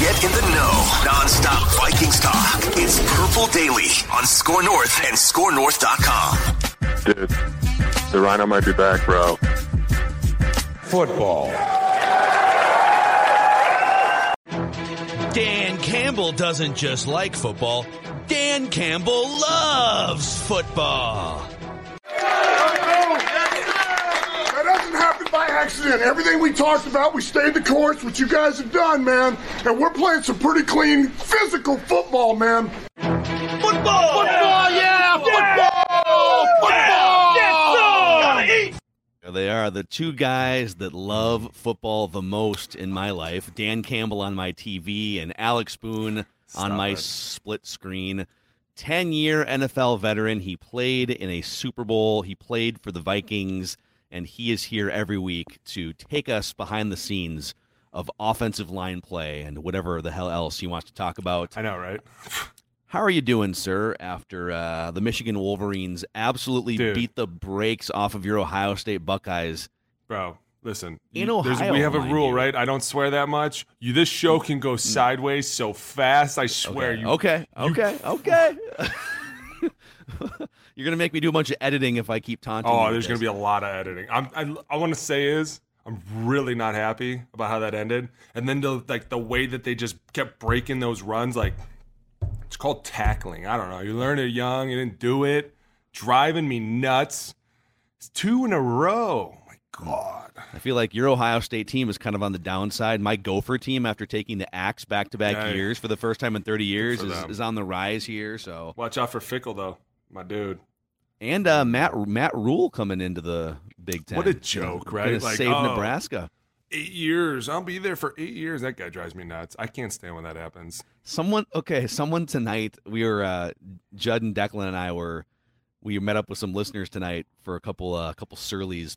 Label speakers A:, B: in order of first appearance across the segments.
A: Get in the know. Non-stop Vikings talk. It's Purple Daily on Score North and ScoreNorth.com.
B: Dude, the Rhino might be back, bro.
C: Football.
D: Dan Campbell doesn't just like football. Dan Campbell loves football.
E: That by accident. Everything we talked about, we stayed the course, which you guys have done, man. And we're playing some pretty clean, physical football, man.
D: Football!
E: Football, yeah! Football! Football!
D: There They are the two guys that love football the most in my life. Dan Campbell on my TV and Alex Boone on my split screen. 10 year NFL veteran. He played in a Super Bowl. He played for the Vikings, and he is here every week to take us behind the scenes of offensive line play and whatever the hell else he wants to talk about.
F: I know, right?
D: How are you doing, sir, after uh, the Michigan Wolverines absolutely
F: Dude.
D: beat the brakes off of your Ohio State Buckeyes?
F: Bro, listen.
D: In
F: you-
D: Ohio,
F: we have a rule,
D: you.
F: right? I don't swear that much. You, this show can go sideways so fast. I swear
D: Okay,
F: you.
D: okay, okay, okay. You're gonna make me do a bunch of editing if I keep taunting.
F: Oh, there's to be a lot of editing. I'm, I, I want to say is I'm really not happy about how that ended. And then the like the way that they just kept breaking those runs, like it's called tackling. I don't know. You learn it young. You didn't do it. Driving me nuts. It's two in a row. my God.
D: I feel like your Ohio State team is kind of on the downside. My Gopher team, after taking the axe back to back years for the first time in 30 years, is, is on the rise here. So
F: Watch out for Fickle though, my dude.
D: And uh, Matt Matt Rhule coming into the Big Ten.
F: What a joke, right?
D: Gonna
F: Like,
D: save
F: oh.
D: Nebraska.
F: Eight years. I'll be there for eight years. That guy drives me nuts. I can't stand when that happens.
D: Someone okay, someone tonight we were uh Judd and Declan and I were we met up with some listeners tonight for a couple uh couple surlies.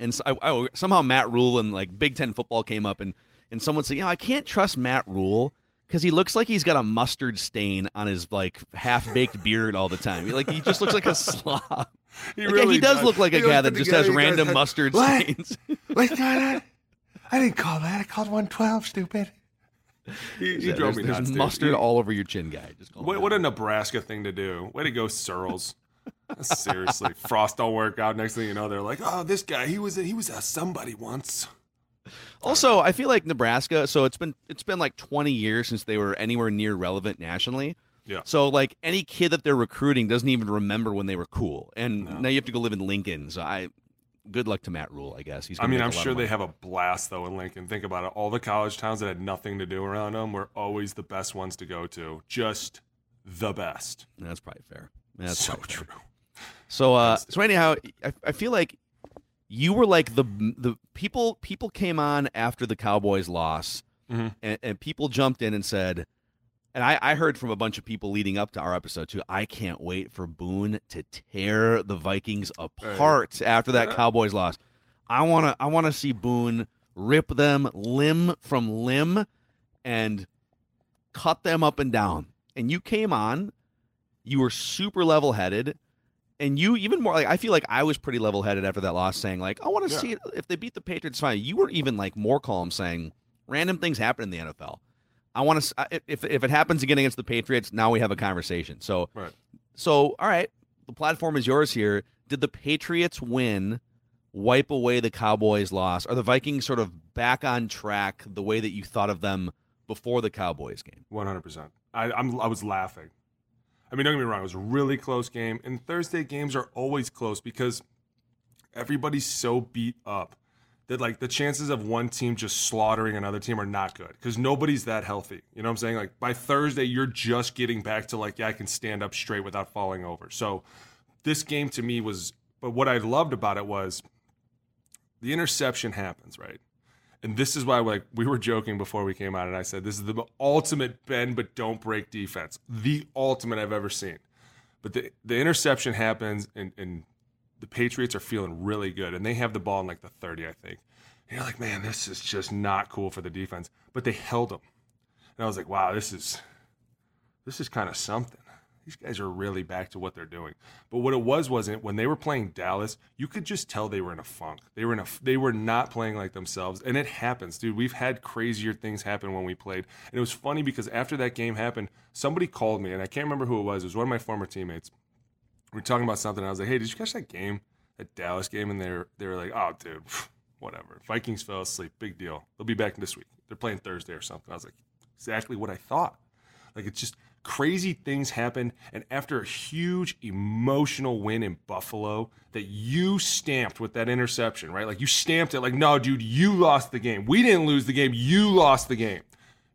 D: And so, I, I- somehow Matt Rhule and like Big 10 football came up and and someone said, "You know, I can't trust Matt Rhule cuz he looks like he's got a mustard stain on his like half-baked beard all the time. He, like he just looks like a slob.
F: He
D: Like, yeah,
F: really
D: he does look like a
F: He
D: guy that just
F: guy
D: has random
F: had-
D: mustard
F: What?
D: stains.
F: Wait, no, no. I didn't call that. I called 112, stupid. He, he
D: Yeah,
F: drove
D: there's,
F: me
D: there's
F: nuts. dude.
D: mustard
F: He-
D: all over your chin, guy. Just call
F: What, what a Nebraska thing to do. Way to go, Searles. Seriously, Frost don't work out. Next thing you know, they're like, "Oh, this guy, he was a, he was a somebody once."
D: Also, I feel like Nebraska. So it's been it's been like 20 years since they were anywhere near relevant nationally.
F: Yeah.
D: So like any kid that they're recruiting doesn't even remember when they were cool, and now you have to go live in Lincoln. So I, good luck to Matt Rhule. I guess he's.
F: I mean, I'm sure they have a blast though in Lincoln. Think about it. All the college towns that had nothing to do around them were always the best ones to go to. Just the best.
D: That's probably fair. That's
F: so
D: probably fair.
F: true.
D: So uh, so anyhow, I, I feel like you were like the the people people came on after the Cowboys loss,
F: Mhm.
D: and, and people jumped in and said, and I, I heard from a bunch of people leading up to our episode too. I can't wait for Boone to tear the Vikings apart after that
F: Yeah.
D: Cowboys loss. I wanna I wanna see Boone rip them limb from limb and cut them up and down. And you came on, you were super level headed and you even more like I feel like I was pretty level headed after that loss, saying like I want to
F: Yeah.
D: see it if they beat the Patriots. Fine. You were even like more calm, saying random things happen in the NFL. I want to if if it happens again against the Patriots, now we have a conversation. So
F: Right.
D: so all right, the platform is yours here. Did the Patriots win? Wipe away the Cowboys loss? Are the Vikings sort of back on track the way that you thought of them before the Cowboys game.
F: One hundred percent. I I'm, I was laughing. I mean, don't get me wrong. It was a really close game, and Thursday games are always close because everybody's so beat up that like the chances of one team just slaughtering another team are not good because nobody's that healthy. You know what I'm saying? Like by Thursday, you're just getting back to like, yeah, I can stand up straight without falling over. So this game to me was, but what I loved about it was the interception happens, right? And this is why like we were joking before we came out, and I said this is the ultimate bend but don't break defense, the ultimate I've ever seen. But the the interception happens, and, and the Patriots are feeling really good, and they have the ball in like the 30, I think. And you're like, man, this is just not cool for the defense. But they held them, and I was like, wow, this is this is kind of something. These guys are really back to what they're doing. But what it was wasn't when they were playing Dallas, you could just tell they were in a funk. They were in a they were not playing like themselves, and it happens, dude. We've had crazier things happen when we played, and it was funny because after that game happened, somebody called me, and I can't remember who it was. It was one of my former teammates we were talking about something. and I was like, "Hey, did you catch that game, that Dallas game?" And they were they were like, "Oh, dude, whatever. Vikings fell asleep. Big deal. They'll be back this week. They're playing Thursday or something." I was like, "Exactly what I thought." Like it's just crazy things happen, and after a huge emotional win in Buffalo that you stamped with that interception, right? Like you stamped it. Like, no, dude, you lost the game. We didn't lose the game. You lost the game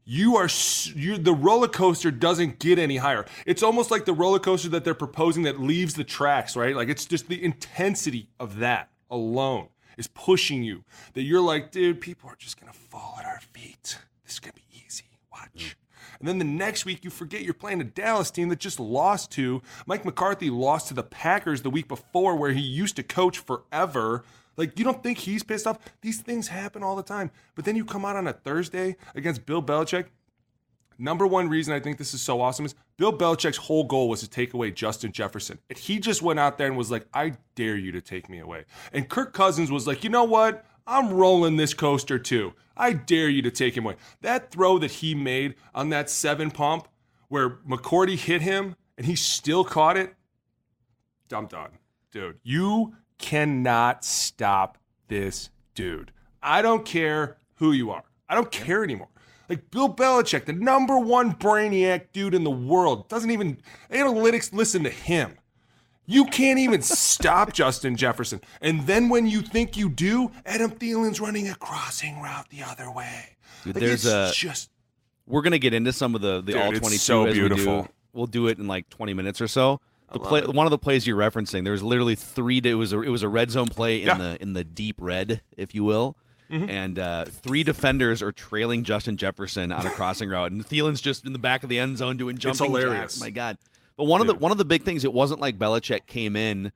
F: you are you the roller coaster doesn't get any higher. It's almost like the roller coaster that they're proposing that leaves the tracks, right? Like it's just the intensity of that alone is pushing you that you're like, dude, people are just gonna fall at our feet. This is gonna be easy. Watch. And then the next week, you forget you're playing a Dallas team that just lost to Mike McCarthy, lost to the Packers the week before, where he used to coach forever. Like, you don't think he's pissed off? These things happen all the time. But then you come out on a Thursday against Bill Belichick. Number one reason I think this is so awesome is Bill Belichick's whole goal was to take away Justin Jefferson. And he just went out there and was like, I dare you to take me away. And Kirk Cousins was like, you know what? I'm rolling this coaster too. I dare you to take him away. That throw that he made on that seven pump where McCourty hit him and he still caught it, I'm done. Dude, you cannot stop this dude. I don't care who you are. I don't care anymore. Like Bill Belichick, the number one brainiac dude in the world, doesn't even analytics listen to him. You can't even stop Justin Jefferson. And then when you think you do, Adam Thielen's running a crossing route the other way.
D: Dude, like there's a just we're gonna get into some of the the
F: dude,
D: all twenty two
F: so
D: as
F: beautiful.
D: we do. We'll do it in like twenty minutes or so. The play, it. one of the plays you're referencing, there was literally three. It was a, it was a red zone play in
F: Yeah.
D: the in the deep red, if you will, and uh, three defenders are trailing Justin Jefferson on a crossing route, and Thielen's just in the back of the end zone doing jumping
F: hilarious.
D: jacks. My God! But one of the one of the big things, it wasn't like Belichick came in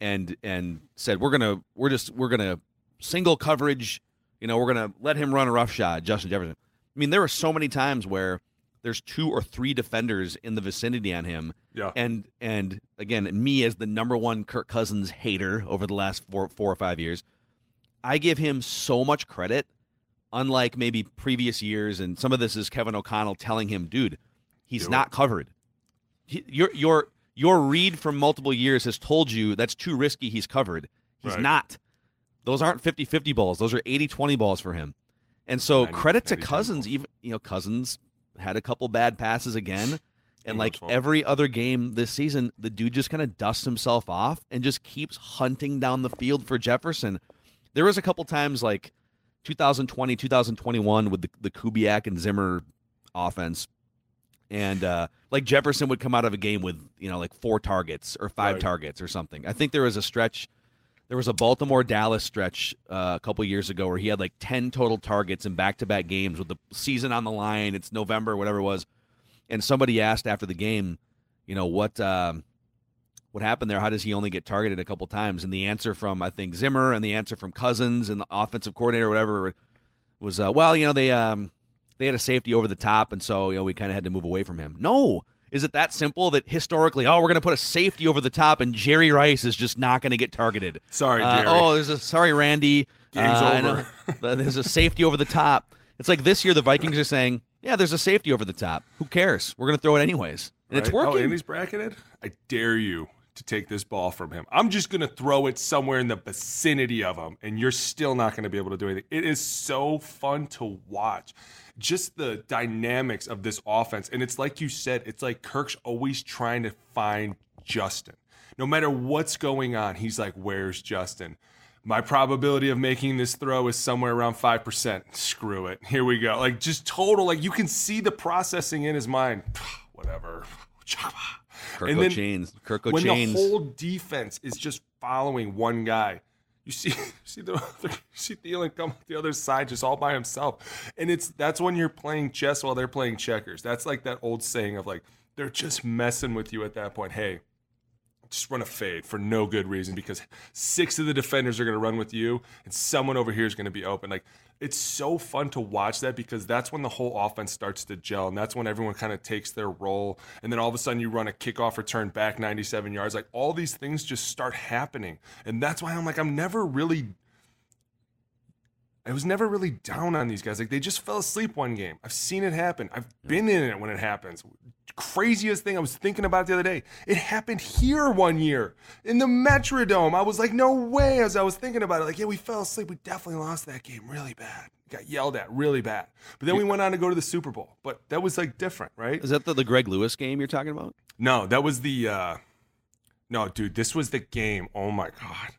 D: and and said we're gonna we're just we're gonna single coverage, you know, we're gonna let him run a rough shot, Justin Jefferson. I mean, there were so many times where there's two or three defenders in the vicinity on him.
F: Yeah.
D: And and again, me as the number one Kirk Cousins hater over the last four four or five years, I give him so much credit. Unlike maybe previous years, and some of this is Kevin O'Connell telling him, "Dude, he's
F: Do it.
D: not covered. He, your your your read from multiple years has told you that's too risky. He's covered. He's
F: Right.
D: not. Those aren't 50-50 balls. Those are 80-20 balls for him. And so
F: 90
D: credit to Cousins. Even you know Cousins had a couple bad passes again, and like every other game this season, the dude just kind of dusts himself off and just keeps hunting down the field for Jefferson. There was a couple times like 2020, 2021 with the the Kubiak and Zimmer offense, and uh, like Jefferson would come out of a game with you know like four targets or five
F: Right.
D: targets or something. I think there was a stretch. There was a Baltimore Dallas stretch uh, a couple years ago where he had like 10 total targets in back to back games with the season on the line. It's November, whatever it was. And somebody asked after the game, you know, what um, what happened there? How does he only get targeted a couple times? And the answer from, I think, Zimmer and the answer from Cousins and the offensive coordinator, or whatever, was, uh, well, you know, they, um, they had a safety over the top. And so, you know, we kind of had to move away from him. No. Is it that simple that historically, oh, we're going to put a safety over the top and Jerry Rice is just not going to get targeted?
F: Sorry,
D: Uh, oh, there's a sorry, Randy.
F: Game's
D: Uh,
F: over.
D: know. There's a safety over the top. It's like this year the Vikings are saying, yeah, there's a safety over the top. Who cares? We're going to throw it anyways, and it's
F: Right? Oh,
D: working.
F: and he's bracketed. I dare you to take this ball from him. I'm just going to throw it somewhere in the vicinity of him, and you're still not going to be able to do anything. It is so fun to watch. Just the dynamics of this offense. And it's like you said, it's like Kirk's always trying to find Justin. No matter what's going on, he's like, Where's Justin? My probability of making this throw is somewhere around 5%. Screw it. Here we go. Like, just total, like, you can see the processing in his mind. Whatever.
D: Kirk Chains. Kirk
F: when
D: Chains.
F: the whole defense is just following one guy, you see, you see the you see Thielen come the other side just all by himself, and it's that's when you're playing chess while they're playing checkers. That's like that old saying of like they're just messing with you at that point. Hey, just run a fade for no good reason because six of the defenders are going to run with you and someone over here is going to be open. Like it's so fun to watch that because that's when the whole offense starts to gel and that's when everyone kind of takes their role and then all of a sudden you run a kickoff return back 97 yards. Like all these things just start happening. And that's why I'm like I'm never really I was never really down on these guys. Like they just fell asleep one game. I've seen it happen. I've been in it when it happens craziest thing I was thinking about the other day. It happened here one year in the Metrodome. I was like, no way. As I was thinking about it, like, yeah, we fell asleep. We definitely lost that game really bad. Got yelled at really bad. But then we went on to go to the Super Bowl. But that was like different, right?
D: Is that the, the Greg Lewis game you're talking about?
F: No, that was the. uh No, dude, this was the game. Oh my god.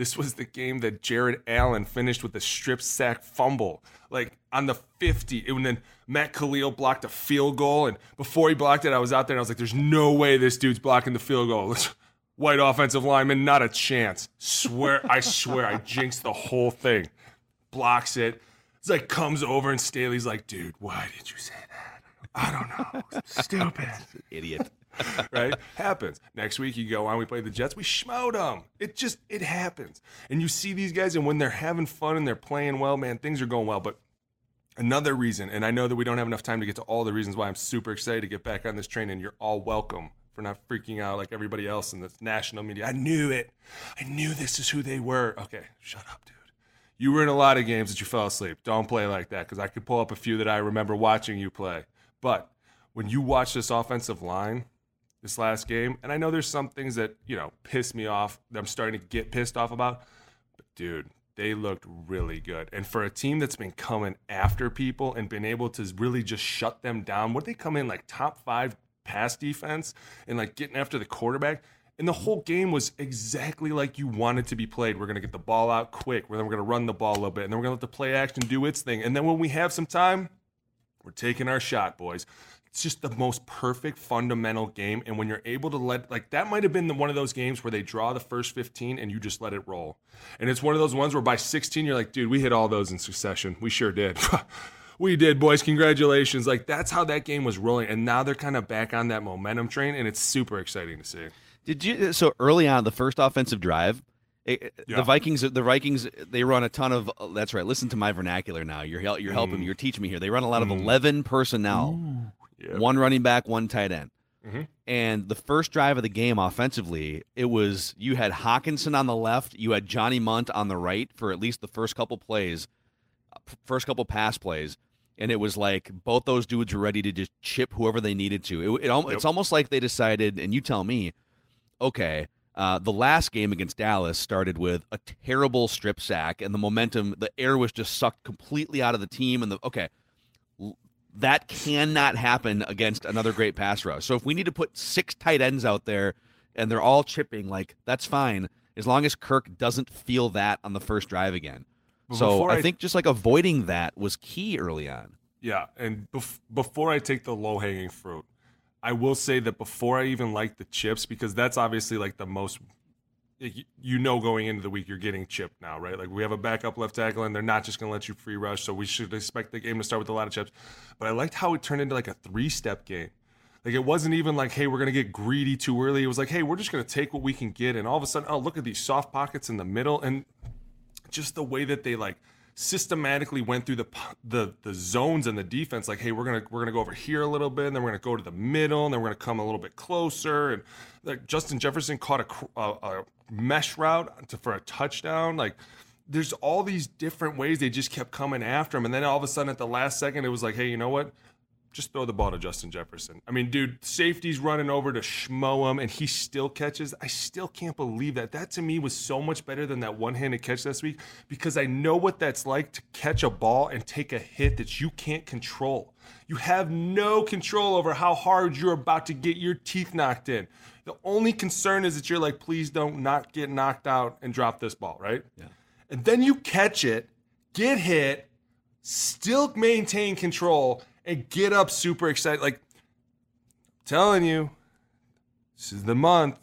F: This was the game that Jared Allen finished with a strip sack fumble, like on the 50. And then Matt Kalil blocked a field goal. And before he blocked it, I was out there and I was like, there's no way this dude's blocking the field goal. White offensive lineman, not a chance. Swear, I swear, I jinxed the whole thing. Blocks it. It's like comes over and Staley's like, dude, why did you say that? I don't know. Stupid.
D: Idiot.
F: right? Happens. Next week you go on, we play the Jets, we schmoed them. It just it happens. And you see these guys, and when they're having fun and they're playing well, man, things are going well. But another reason, and I know that we don't have enough time to get to all the reasons why I'm super excited to get back on this train, and you're all welcome for not freaking out like everybody else in the national media. I knew it. I knew this is who they were. Okay, shut up, dude. You were in a lot of games that you fell asleep. Don't play like that because I could pull up a few that I remember watching you play. But when you watch this offensive line, this last game. And I know there's some things that, you know, piss me off that I'm starting to get pissed off about. But dude, they looked really good. And for a team that's been coming after people and been able to really just shut them down, what they come in like top five pass defense and like getting after the quarterback. And the whole game was exactly like you wanted to be played. We're to get the ball out quick. Then we're to run the ball a little bit. And then we're to let the play action do its thing. And then when we have some time, we're taking our shot, boys it's just the most perfect fundamental game. And when you're able to let, like, that might have been the, one of those games where they draw the first 15 and you just let it roll. And it's one of those ones where by 16, you're like, dude, we hit all those in succession. We sure did. we did, boys. Congratulations. Like, that's how that game was rolling. And now they're kind of back on that momentum train, and it's super exciting to see.
D: Did you, so early on, the first offensive drive, it, yeah. The Vikings, the Vikings, they run a ton of. That's right. Listen to my vernacular now. You're you're helping mm. me. You're teaching me here. They run a lot of mm. eleven personnel. Yep. One running back, one tight end. Mm-hmm. And the first drive of the game offensively, it was you had Hockenson on the left, you had Johnny Mundt on the right for at least the first couple plays, first couple pass plays, and it was like both those dudes were ready to just chip whoever they needed to. It, it yep. It's almost like they decided, and you tell me, okay, uh, the last game against Dallas started with a terrible strip sack, and the momentum, the air was just sucked completely out of the team. And the okay, that cannot happen against another great pass rush. So if we need to put six tight ends out there and they're all chipping, like that's fine as long as Kirk doesn't feel that on the first drive again. so I, I, think just like avoiding that was key early on.
F: Yeah, and bef- before I take the low hanging fruit, I will say that before I even like the chips because that's obviously like the most you know going into the week you're getting chipped now, right? Like we have a backup left tackle and they're not just going to let you free rush, so we should expect the game to start with a lot of chips. But I liked how it turned into like a three-step game. Like it wasn't even like, hey, we're going to get greedy too early. It was like, hey, we're just going to take what we can get and all of a sudden, oh, look at these soft pockets in the middle and just the way that they like systematically went through the the the zones and the defense like hey we're gonna we're gonna go over here a little bit and then we're gonna go to the middle and then we're gonna come a little bit closer and like justin jefferson caught a, a, a mesh route to, for a touchdown like there's all these different ways they just kept coming after him and then all of a sudden at the last second it was like hey you know what just throw the ball to Justin Jefferson. I mean, dude, safety's running over to schmo him, and he still catches. I still can't believe that. That to me was so much better than that one-handed catch this week because I know what that's like to catch a ball and take a hit that you can't control. You have no control over how hard you're about to get your teeth knocked in. The only concern is that you're like, please don't not get knocked out and drop this ball, right?
D: Yeah.
F: And then you catch it, get hit, still maintain control, and get up super excited. Like, telling you, this is the month.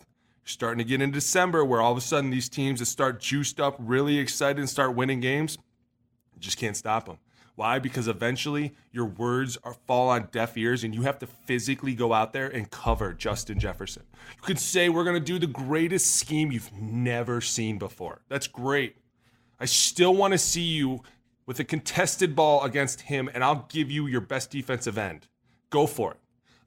F: You're starting to get into December where all of a sudden these teams that start juiced up, really excited, and start winning games, you just can't stop them. Why? Because eventually your words are fall on deaf ears and you have to physically go out there and cover Justin Jefferson. You could say we're going to do the greatest scheme you've never seen before. That's great. I still want to see you with a contested ball against him, and I'll give you your best defensive end. Go for it.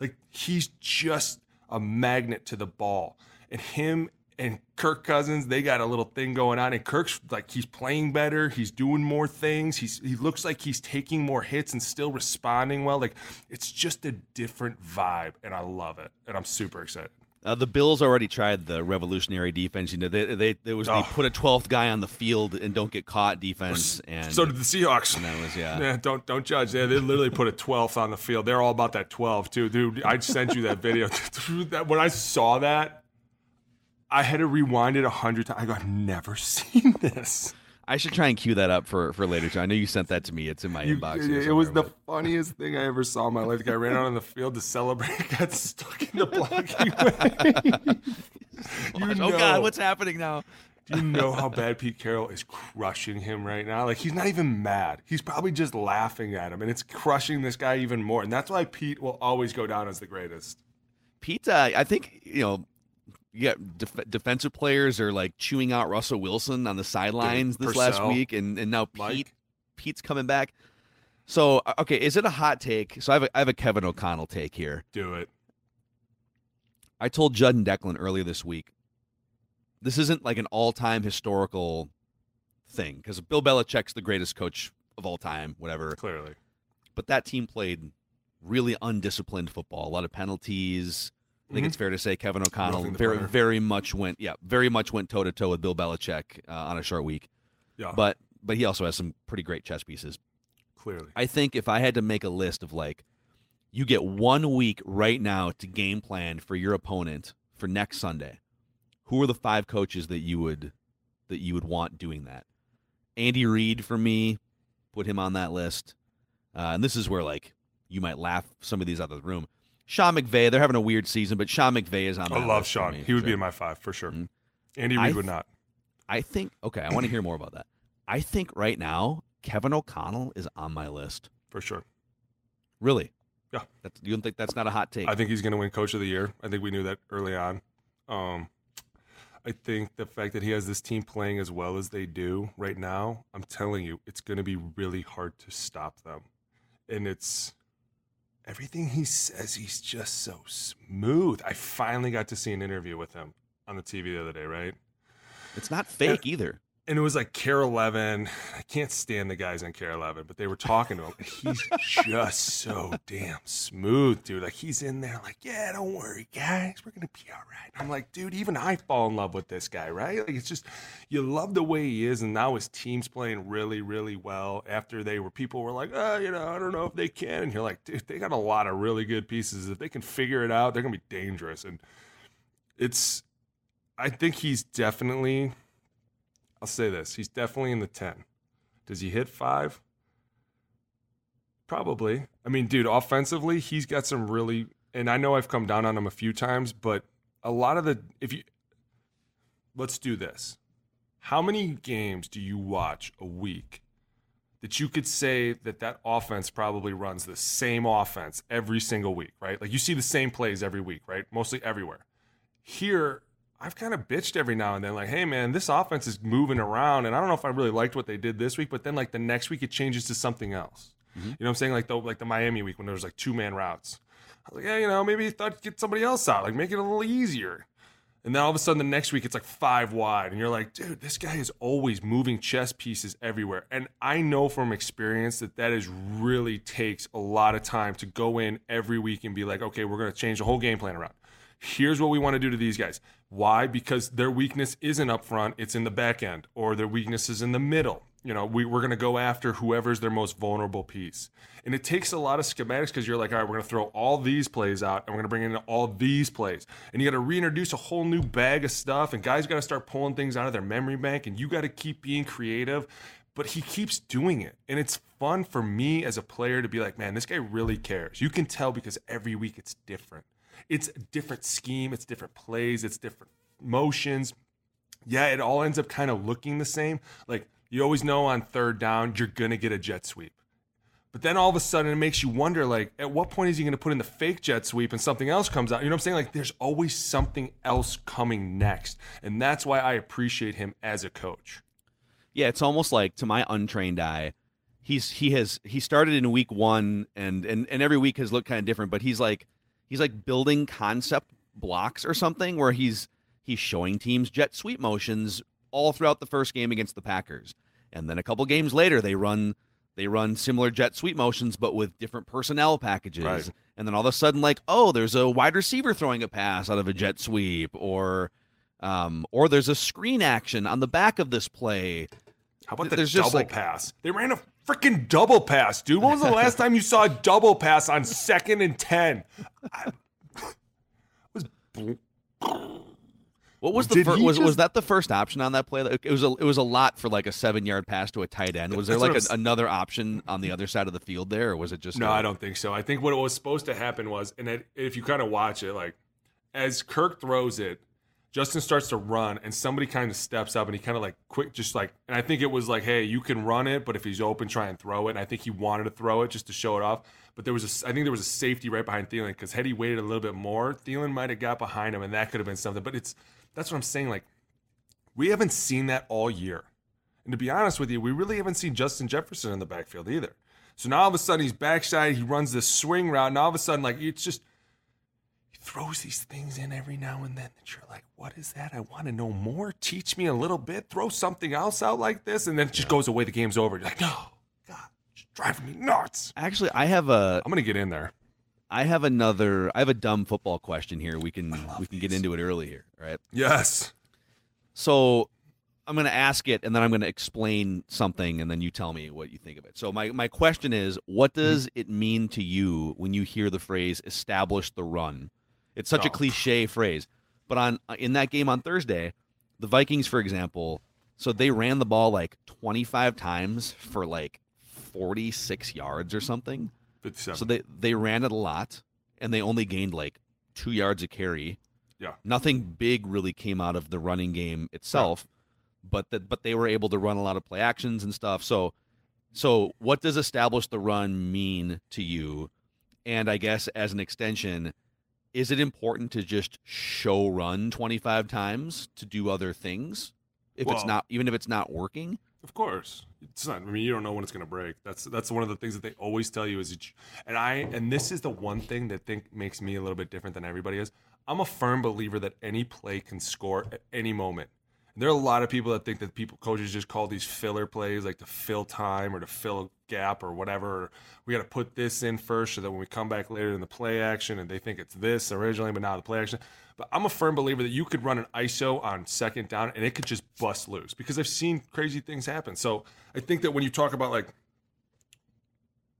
F: Like he's just a magnet to the ball. And him and Kirk Cousins, they got a little thing going on. And Kirk's like he's playing better, he's doing more things. He's he looks like he's taking more hits and still responding well. Like it's just a different vibe, and I love it. And I'm super excited.
D: Uh, the Bills already tried the revolutionary defense. You know, they, they there was
F: Oh.
D: the put a twelfth guy on the field and don't get caught defense, and
F: So did the Seahawks.
D: and that was yeah.
F: Yeah, don't don't judge. Yeah, they literally put a 12th on the field. They're all about that 12 too, dude. I sent you that video. When I saw that, I had to rewind it a hundred times. I go, I've never seen this.
D: I should try and cue that up for for later. John. I know you sent that to me. It's in my
F: You-
D: inbox.
F: it, it was the funniest thing I ever saw in my life. The guy ran out on the field to celebrate, got stuck in the blocking way.
D: but-
F: you
D: oh God, what's happening now?
F: Do you know how bad Pete Carroll is crushing him right now? Like he's not even mad. He's probably just laughing at him, and it's crushing this guy even more. And that's why Pete will always go down as the greatest.
D: Pete, uh, I think you know. Yeah, def- defensive players are like chewing out Russell Wilson on the sidelines this last week, and, and now Pete
F: Mike.
D: Pete's coming back. So uh, okay, is it a hot take? So I have a, I have a Kevin O'Connell take here.
F: Do it.
D: I told Judd and Declan earlier this week. This isn't like an all-time historical thing because Bill Belichick's the greatest coach of all time, whatever.
F: Clearly.
D: But that team played really undisciplined football. A lot of penalties. I think
F: Mhm.
D: it's fair to say Kevin O'Connell very very much went yeah very much went toe to toe with Bill Belichick uh, on a short week.
F: Yeah.
D: But but he also has some pretty great chess pieces.
F: clearly.
D: I think if I had to make a list of like, you get one week right now to game plan for your opponent for next Sunday. Who are the five coaches that you would that you would want doing that? Andy Reid for me, put him on that list. Uh, and this is where like you might laugh some of these out of the room. Sean McVay, they're having a weird season, but Sean McVay is on.
F: My
D: I
F: love Sean.
D: me,
F: He would be in my five for sure.
D: Mhm.
F: Andy Reid would not.
D: I think okay. I want to hear more about that. I think right now Kevin O'Connell is on my list.
F: For sure.
D: Really?
F: Yeah.
D: That's, you don't think that's not a hot take?
F: I think he's going to win Coach of the Year. I think we knew that early on. Um, I think the fact that he has this team playing as well as they do right now, I'm telling you, it's going to be really hard to stop them. And it's everything he says, he's just so smooth. I finally got to see an interview with him on the TV the other day, right?
D: It's not fake either.
F: And it was like KARE 11. I can't stand the guys on KARE 11, but they were talking to him. He's just so damn smooth, dude. Like he's in there, like, yeah, don't worry, guys, we're gonna be all right. I'm like, dude, even I fall in love with this guy, right? Like it's just you love the way he is, and now his team's playing really, really well. After they were, people were like, oh, you know, I don't know if they can, and you're like, dude, they got a lot of really good pieces. If they can figure it out, they're gonna be dangerous. And it's, I think he's definitely. I'll say this: he's definitely in the ten. Does he hit five? Probably. I mean, dude, offensively, he's got some really. And I know I've come down on him a few times, but a lot of the if you let's do this. How many games do you watch a week that you could say that that offense probably runs the same offense every single week, right? Like you see the same plays every week, right? Mostly everywhere. Here, I've kind of bitched every now and then, like, hey man, this offense is moving around, and I don't know if I really liked what they did this week, but then like the next week it changes to something else. Mm-hmm. You know what I'm saying? Like the like the Miami week when there was like two man routes. I was like, yeah, you know, maybe you thought get somebody else out, like make it a little easier. And then all of a sudden, the next week, it's like five wide. And you're like, dude, this guy is always moving chess pieces everywhere. And I know from experience that that is really takes a lot of time to go in every week and be like, okay, we're going to change the whole game plan around. Here's what we want to do to these guys. Why? Because their weakness isn't up front, it's in the back end, or their weakness is in the middle you know, we, we're going to go after whoever's their most vulnerable piece. And it takes a lot of schematics because you're like, all right, we're going to throw all these plays out and we're going to bring in all these plays. And you got to reintroduce a whole new bag of stuff. And guys got to start pulling things out of their memory bank. And you got to keep being creative. But he keeps doing it. And it's fun for me as a player to be like, man, this guy really cares. You can tell because every week it's different. It's a different scheme, it's different plays, it's different motions. Yeah, it all ends up kind of looking the same. Like, you always know on third down you're to get a jet sweep. But then all of a sudden it makes you wonder like at what point is he going to put in the fake jet sweep and something else comes out? You know what I'm saying? Like there's always something else coming next. And that's why I appreciate him as a coach.
D: Yeah, it's almost like to my untrained eye, he's he has he started in week 1 and and and every week has looked kind of different, but he's like he's like building concept blocks or something where he's he's showing teams jet sweep motions all throughout the first game against the Packers. And then a couple games later, they run they run similar jet sweep motions, but with different personnel packages. Right. And then all of a sudden, like, oh, there's a wide receiver throwing a pass out of a jet sweep, or um, or there's a screen action on the back of this play.
F: How about the there's double like, pass? They ran a freaking double pass, dude. When was the last time you saw a double pass on second and ten? I, was
D: what was the first? Was, just... was that the first option on that play? It was a it was a lot for like a seven yard pass to a tight end. Was there like a, another option on the other side of the field there, or was it just?
F: No, I don't think so. I think what was supposed to happen was, and it, if you kind of watch it, like as Kirk throws it, Justin starts to run, and somebody kind of steps up, and he kind of like quick, just like, and I think it was like, hey, you can run it, but if he's open, try and throw it. And I think he wanted to throw it just to show it off. But there was a, I think there was a safety right behind Thielen because had he waited a little bit more, Thielen might have got behind him, and that could have been something. But it's that's what I'm saying. Like, we haven't seen that all year. And to be honest with you, we really haven't seen Justin Jefferson in the backfield either. So now all of a sudden he's backside, he runs this swing route, and all of a sudden, like, it's just, throws these things in every now and then that you're like, what is that? I want to know more. Teach me a little bit. Throw something else out like this. And then it just goes away. The game's over. You're like, no, God, it's driving me nuts.
D: Actually, I have a.
F: I'm going to get in there.
D: I have another. I have a dumb football question here. We can we can these. get into it early here, right?
F: Yes.
D: So I'm going to ask it, and then I'm going to explain something, and then you tell me what you think of it. So my my question is, what mm-hmm. does it mean to you when you hear the phrase "establish the run"? It's such oh. a cliche phrase, but on uh, in that game on Thursday, the Vikings, for example, so they ran the ball like 25 times for like 46 yards or something
F: 57.
D: So they they ran it a lot, and they only gained like two yards a carry.
F: Yeah.
D: Nothing big really came out of the running game itself, but that but they were able to run a lot of play actions and stuff. So so what does establish the run mean to you? And I guess as an extension, is it important to just show run 25 times to do other things if well, it's not even if it's not working?
F: Of course, it's not. I mean, you don't know when it's going to break. That's that's one of the things that they always tell you is, and I and this is the one thing that think makes me a little bit different than everybody is. I'm a firm believer that any play can score at any moment. There are a lot of people that think that people coaches just call these filler plays like to fill time or to fill a gap or whatever. We got to put this in first so that when we come back later in the play action and they think it's this originally, but now the play action. But I'm a firm believer that you could run an ISO on second down and it could just bust loose because I've seen crazy things happen. So I think that when you talk about like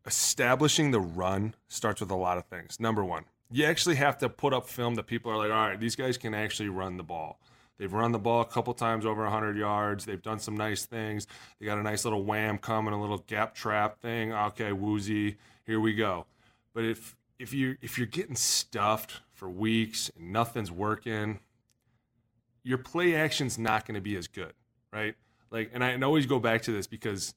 F: establishing the run starts with a lot of things. Number one, you actually have to put up film that people are like, all right, these guys can actually run the ball. They've run the ball a couple times over 100 yards. They've done some nice things. They got a nice little wham coming, a little gap trap thing. Okay, woozy, here we go. But if if you if you're getting stuffed for weeks and nothing's working, your play action's not going to be as good, right? Like, and I always go back to this because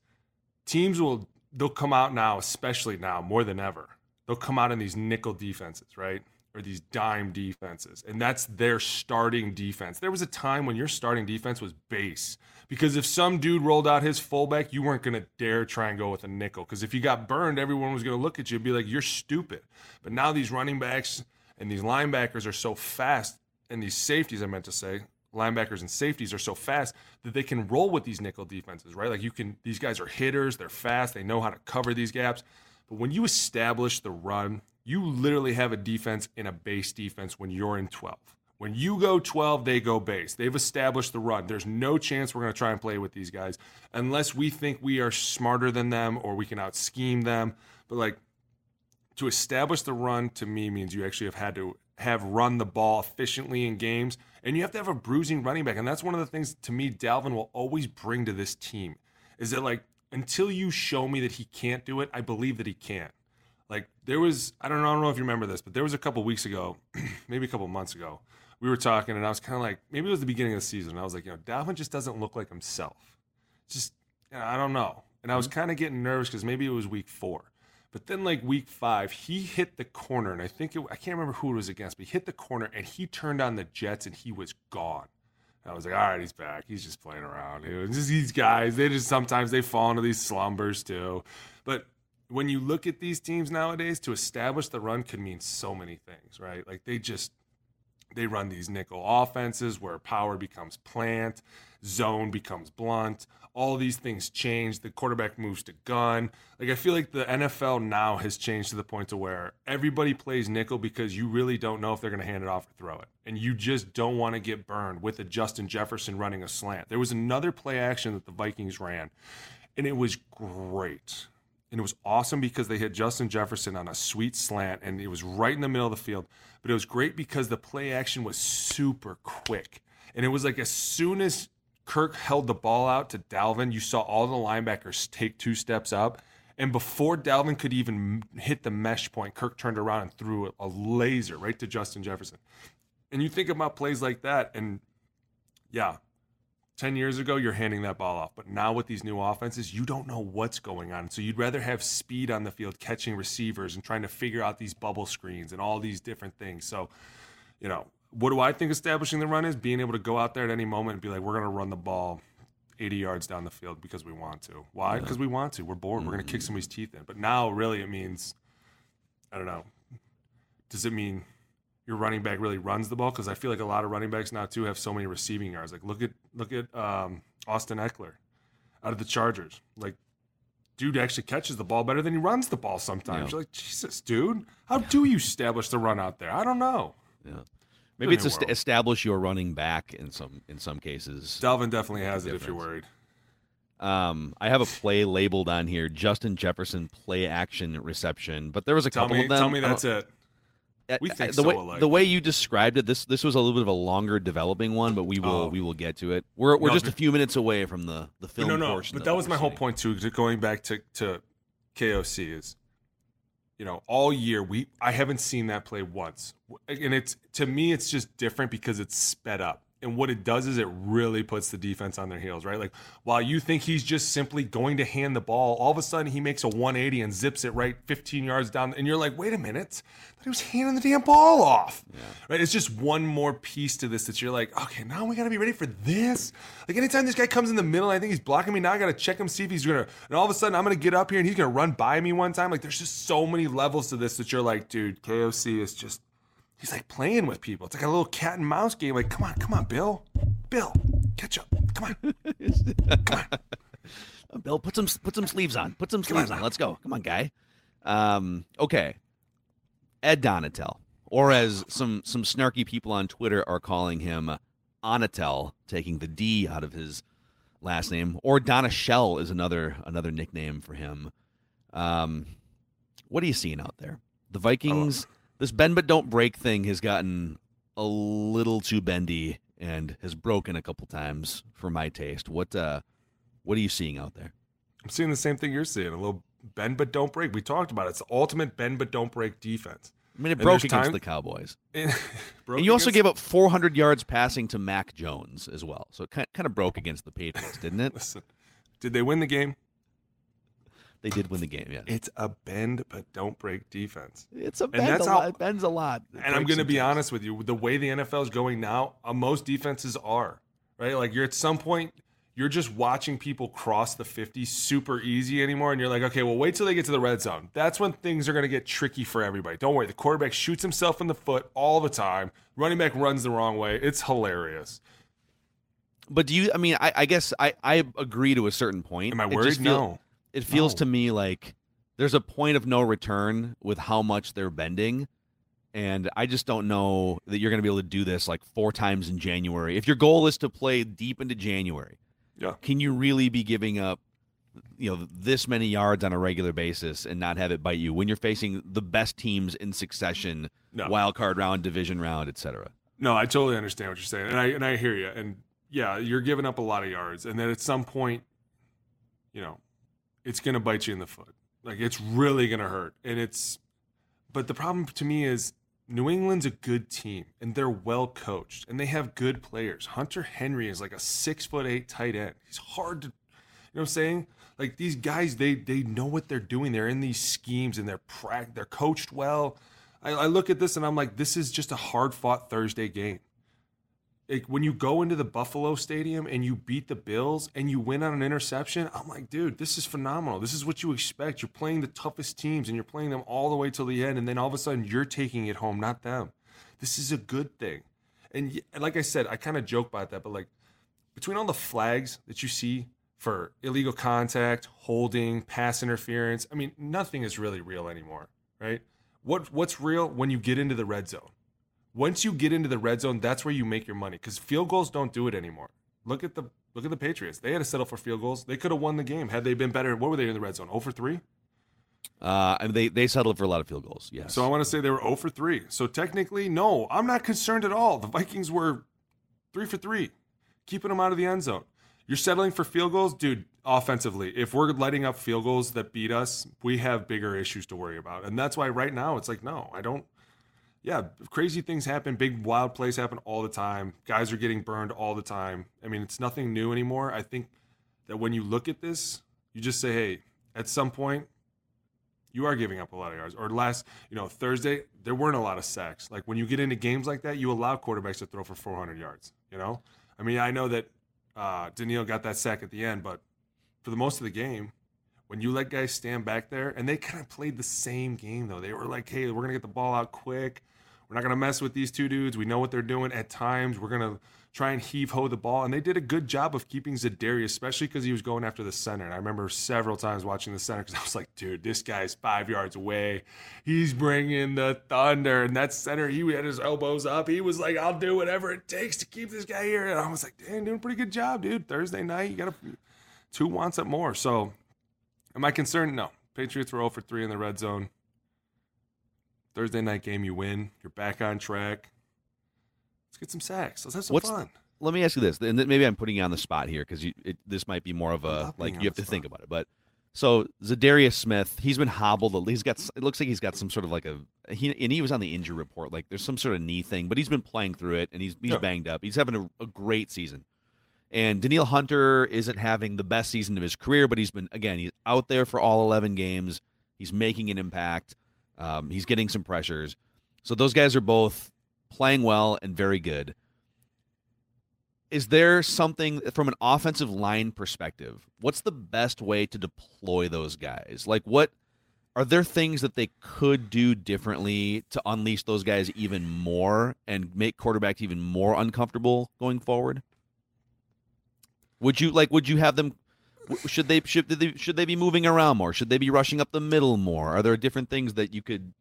F: teams will they'll come out now, especially now more than ever. They'll come out in these nickel defenses, right? Or these dime defenses. And that's their starting defense. There was a time when your starting defense was base. Because if some dude rolled out his fullback, you weren't going to dare try and go with a nickel. Because if you got burned, everyone was going to look at you and be like, you're stupid. But now these running backs and these linebackers are so fast, and these safeties, I meant to say, linebackers and safeties are so fast that they can roll with these nickel defenses, right? Like you can, these guys are hitters, they're fast, they know how to cover these gaps. But when you establish the run, you literally have a defense in a base defense when you're in 12. When you go 12, they go base. They've established the run. There's no chance we're going to try and play with these guys unless we think we are smarter than them or we can out scheme them. But like to establish the run to me means you actually have had to have run the ball efficiently in games and you have to have a bruising running back. And that's one of the things to me Dalvin will always bring to this team is that like until you show me that he can't do it, I believe that he can. There was, I don't know, I don't know if you remember this, but there was a couple weeks ago, maybe a couple months ago, we were talking, and I was kind of like, maybe it was the beginning of the season. I was like, you know, Dalvin just doesn't look like himself. Just, you know, I don't know. And I was mm-hmm. kind of getting nervous because maybe it was week four. But then, like week five, he hit the corner, and I think it, I can't remember who it was against, but he hit the corner and he turned on the Jets, and he was gone. I was like, all right, he's back. He's just playing around. It was just these guys. They just sometimes they fall into these slumbers too. But when you look at these teams nowadays, to establish the run could mean so many things, right? Like they just they run these nickel offenses where power becomes plant, zone becomes blunt. All these things change. The quarterback moves to gun. Like I feel like the NFL now has changed to the point to where everybody plays nickel because you really don't know if they're going to hand it off or throw it, and you just don't want to get burned with a Justin Jefferson running a slant. There was another play action that the Vikings ran, and it was great and it was awesome because they hit Justin Jefferson on a sweet slant and it was right in the middle of the field. But it was great because the play action was super quick. And it was like as soon as Kirk held the ball out to Dalvin, you saw all the linebackers take two steps up. And before Dalvin could even hit the mesh point, Kirk turned around and threw a laser right to Justin Jefferson. And you think about plays like that, and yeah, 10 years ago, you're handing that ball off. But now with these new offenses, you don't know what's going on. So you'd rather have speed on the field, catching receivers and trying to figure out these bubble screens and all these different things. So, you know, what do I think establishing the run is? Being able to go out there at any moment and be like, we're going to run the ball 80 yards down the field because we want to. Why? Because we want to. We're bored. Mm-hmm. We're going to kick somebody's teeth in. But now, really, it means, I don't know. Does it mean your running back really runs the ball because I feel like a lot of running backs now too have so many receiving yards. Like look at look at um, Austin Ekeler out of the Chargers. Like dude actually catches the ball better than he runs the ball sometimes. Yeah. You're like Jesus, dude, how do you establish the run out there? I don't know.
D: Yeah. Maybe it's to establish your running back in some in some cases.
F: Dalvin definitely has it difference. if you're worried.
D: Um, I have a play labeled on here: Justin Jefferson play action reception. But there was a
F: tell
D: couple
F: me,
D: of them.
F: Tell me that's it. We think
D: the
F: so
D: way
F: alike.
D: the way you described it, this this was a little bit of a longer developing one, but we will
F: Oh.
D: we will get to it. We're we're
F: No,
D: just a few minutes away from the the film
F: no, no.
D: portion.
F: But that was my whole
D: seeing.
F: point too. Going back to to KOC is, you know, all year we I haven't seen that play once, and it's to me it's just different because it's sped up. And what it does is it really puts the defense on their heels, right? Like while you think he's just simply going to hand the ball, all of a sudden he makes a 180 and zips it right 15 yards down, and you're like, wait a minute, but he was handing the damn ball off, right? It's just one more piece to this that you're like, okay, now we got to be ready for this. Like anytime this guy comes in the middle, I think he's blocking me. Now I got to check him, see if he's gonna, and all of a sudden I'm gonna get up here and he's gonna run by me one time. Like there's just so many levels to this that you're like, dude, KOC is just he's like playing with people. It's like a little cat and mouse game. Like, come on, come on, Bill, Bill, catch up, come on, come on.
D: Bill, put some put some sleeves on. Put some sleeves on. Let's go. Come on, guy. Um, okay. Ed Donatell, or as some some snarky people on Twitter are calling him, Onatel, taking the D out of his last name, or Donna Shell is another another nickname for him. Um, what are you seeing out there? The Vikings. This bend but don't break thing has gotten a little too bendy and has broken a couple times for my taste. What uh, what are you seeing out there?
F: I'm seeing the same thing you're seeing. A little bend but don't break. We talked about it. It's the ultimate bend but don't break defense.
D: I mean, it
F: And
D: broke against
F: time-
D: the Cowboys.
F: And,
D: you also gave up 400 yards passing to Mac Jones as well. So it kind kind of broke against the Patriots, didn't it?
F: Listen, did they win the game?
D: They did win the game, yeah.
F: It's a bend but don't break defense.
D: It's a bend
F: that's
D: a
F: how-
D: lot. It bends a lot. It
F: And I'm going to be honest with you, the way the NFL is going now, uh, most defenses are right. Like you're at some point, you're just watching people cross the 50 super easy anymore. And you're like, okay, well, wait till they get to the red zone. That's when things are going to get tricky for everybody. Don't worry. The quarterback shoots himself in the foot all the time. Running back runs the wrong way. It's hilarious.
D: But do you? I mean, I, I guess I, I agree to a certain point.
F: Am I worried?
D: feel-
F: no.
D: It feels
F: No.
D: to me like there's a point of no return with how much they're bending. And I just don't know that you're going to be able to do this like four times in January. If your goal is to play deep into January,
F: Yeah.
D: can you really be giving up, you know, this many yards on a regular basis and not have it bite you when you're facing the best teams in succession,
F: No.
D: wild card round, division round, et cetera?
F: No, I totally understand what you're saying, and I and I hear you. And yeah, you're giving up a lot of yards, and then at some point, you know, it's gonna bite you in the foot. Like it's really gonna hurt, and it's. But the problem to me is New England's a good team, and they're well coached, and they have good players. Hunter Henry is like a six foot eight tight end. He's hard to, you know, what I'm saying. Like these guys, they they know what they're doing. They're in these schemes, and they're prac- they're coached well. I, I look at this and I'm like, this is just a hard fought Thursday game. Like, when you go into the Buffalo Stadium and you beat the Bills and you win on an interception, I'm like, dude, this is phenomenal. This is what you expect. You're playing the toughest teams and you're playing them all the way till the end, and then all of a sudden you're taking it home, not them. This is a good thing. And, like I said, I kind of joke about that, but like between all the flags that you see for illegal contact, holding, pass interference, I mean, nothing is really real anymore, right? What what's real when you get into the red zone? Once you get into the red zone, that's where you make your money because field goals don't do it anymore. Look at the look at the Patriots. They had to settle for field goals. They could have won the game had they been better. What were they in the red zone? 0 for 3?
D: Uh, and they they settled for a lot of field goals. Yes.
F: So I want to say they were 0 for 3. So technically, no, I'm not concerned at all. The Vikings were 3 for 3, keeping them out of the end zone. You're settling for field goals, dude. Offensively, if we're letting up field goals that beat us, we have bigger issues to worry about. And that's why right now it's like, no, I don't. Yeah, crazy things happen. Big wild plays happen all the time. Guys are getting burned all the time. I mean, it's nothing new anymore. I think that when you look at this, you just say, hey, at some point, you are giving up a lot of yards. Or last, you know, Thursday, there weren't a lot of sacks. Like when you get into games like that, you allow quarterbacks to throw for 400 yards. You know, I mean, I know that uh, Danielle got that sack at the end, but for the most of the game, when you let guys stand back there, and they kind of played the same game though. They were like, "Hey, we're gonna get the ball out quick. We're not gonna mess with these two dudes. We know what they're doing. At times, we're gonna try and heave ho the ball." And they did a good job of keeping Za'Darius, especially because he was going after the center. And I remember several times watching the center because I was like, "Dude, this guy's five yards away. He's bringing the thunder." And that center, he had his elbows up. He was like, "I'll do whatever it takes to keep this guy here." And I was like, "Damn, doing a pretty good job, dude. Thursday night, you got to two wants up more." So, am I concerned? No. Patriots were 0 for 3 in the red zone. Thursday night game, you win. You're back on track. Let's get some sacks. Let's have some
D: What's-
F: fun.
D: let me ask you this, and maybe I'm putting you on the spot here because this might be more of a like
F: you
D: have to
F: the
D: think about it. But so Za'Darius Smith, he's been hobbled. He's got. It looks like he's got some sort of like a he and he was on the injury report. Like there's some sort of knee thing, but he's been playing through it and he's he's
F: Yeah.
D: banged up. He's having a, a great season. And Danielle Hunter isn't having the best season of his career, but he's been again he's out there for all 11 games. He's making an impact. Um, he's getting some pressures. So those guys are both playing well and very good. Is there something from an offensive line perspective what's the best way to deploy those guys? Like what are there things that they could do differently to unleash those guys even more and make quarterbacks even more uncomfortable going forward? Would you like would you have them should they should they should they be moving around more should they be rushing up the middle more are there different things that you could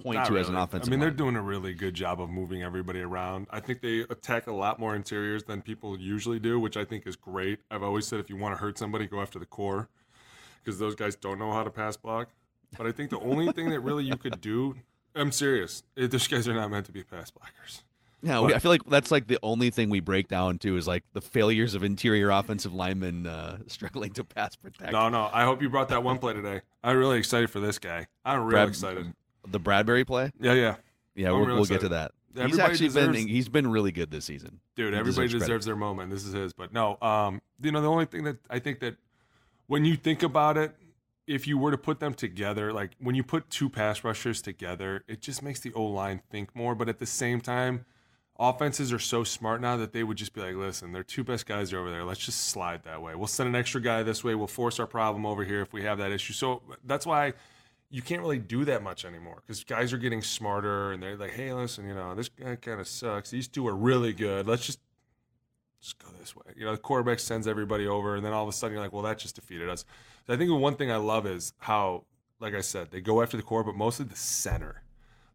D: point
F: Not
D: to as an
F: really.
D: offensive
F: I mean, they're doing a really good job of moving everybody around. I think they attack a lot more interiors than people usually do, which I think is great. I've always said if you want to hurt somebody, go after the core because those guys don't know how to pass block. But I think the only thing that really you could do, I'm serious, eh, those guys are not meant to be pass blockers.
D: Yeah, we, I feel like that's like the only thing we break down to is like the failures of interior offensive linemen uh, struggling to pass protect.
F: No, no. I hope you brought that one play today. I'm really excited for this guy. I'm really
D: Brad-
F: excited.
D: The Bradbury play.
F: Yeah, yeah.
D: Yeah, we'll, we'll get to that. he's actually
F: deserves-
D: been he's been really good this season.
F: dude
D: He
F: everybody
D: deserves
F: deserves, their moment this is his but no um you know the only thing that i think that when you think about it if you were to put them together like when you put two pass rushers together it just makes the o line think more but at the same time offenses are so smart now that they would just be like, listen, their two best guys are over there. Let's just slide that way. We'll send an extra guy this way. We'll force our problem over here if we have that issue. So that's why you can't really do that much anymore because guys are getting smarter and they're like, hey, listen, you know, this guy kind of sucks. These two are really good. Let's just just go this way. You know, the quarterback sends everybody over, and then all of a sudden you're like, well, that just defeated us. So I think the one thing I love is how, like I said, they go after the core, but mostly the center.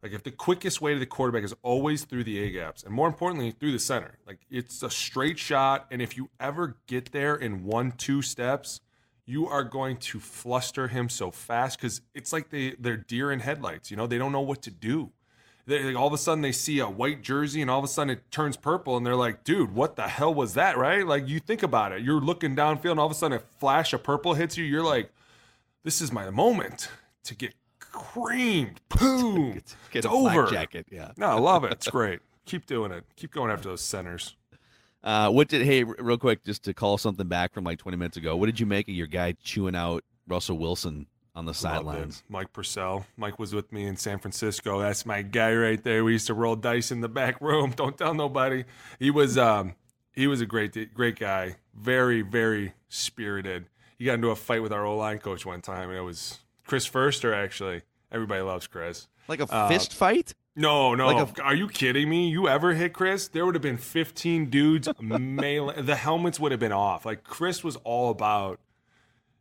F: Like if the quickest way to the quarterback is always through the A gaps, and more importantly, through the center. Like it's a straight shot, and if you ever get there in one, two steps, you are going to fluster him so fast because it's like they they're deer in headlights. You know, they don't know what to do. They, like, all of a sudden they see a white jersey, and all of a sudden it turns purple, and they're like, "Dude, what the hell was that?" Right? Like you think about it, you're looking downfield, and all of a sudden a flash of purple hits you. You're like, "This is my moment to get creamed. Boom. It's
D: a black
F: over.
D: jacket. Yeah.
F: No, I love it. It's great. Keep doing it. Keep going after those centers.
D: Uh, what did hey real quick just to call something back from like 20 minutes ago? What did you make of your guy chewing out Russell Wilson on the sidelines?
F: Mike Purcell. Mike was with me in San Francisco. That's my guy right there. We used to roll dice in the back room. Don't tell nobody. He was um he was a great great guy. Very very spirited. He got into a fight with our O line coach one time, and it was Chris Foerster. Actually, everybody loves Chris.
D: Like a
F: Uh,
D: fist fight?
F: No, no.
D: Like
F: Are you kidding me? You ever hit Chris? There would have been 15 dudes melee. The helmets would have been off. Like Chris was all about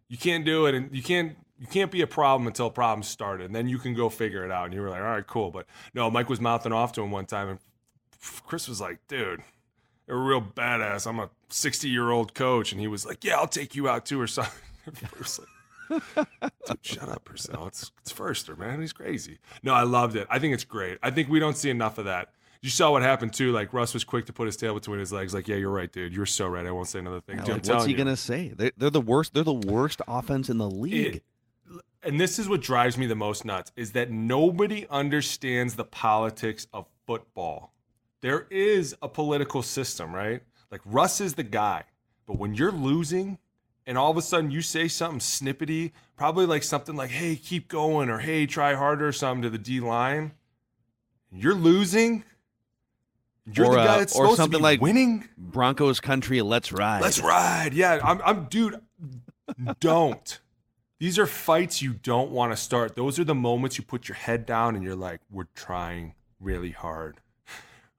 F: you can't do it and you can't you can't be a problem until problems problem started. And then you can go figure it out. And you were like, all right, cool. But no, Mike was mouthing off to him one time and Chris was like, dude, you're a real badass. I'm a 60 year old coach. And he was like, yeah, I'll take you out too or something. It was like, Dude, shut up, Purcell. It's it's Foerster, man. He's crazy. No, I loved it. I think it's great. I think we don't see enough of that. You saw what happened too. Like Russ was quick to put his tail between his legs. Like, yeah, you're right, dude. You're so right. I won't say another thing.
D: Yeah,
F: Dude,
D: like, what's he
F: you.
D: gonna say? They're, they're the worst. They're the worst offense in the league.
F: It- and this is what drives me the most nuts is that nobody understands the politics of football. There is a political system, right? Like Russ is the guy, but when you're losing and all of a sudden you say something snippety, probably like something like, hey, keep going, or hey, try harder, or something to the D line, you're losing. You're
D: Or,
F: the guy
D: uh,
F: that's
D: or
F: supposed
D: something
F: to be
D: like-
F: winning.
D: Broncos country, let's ride.
F: Let's ride. Yeah, I'm, I'm, dude. Don't. These are fights you don't want to start. Those are the moments you put your head down and you're like, we're trying really hard.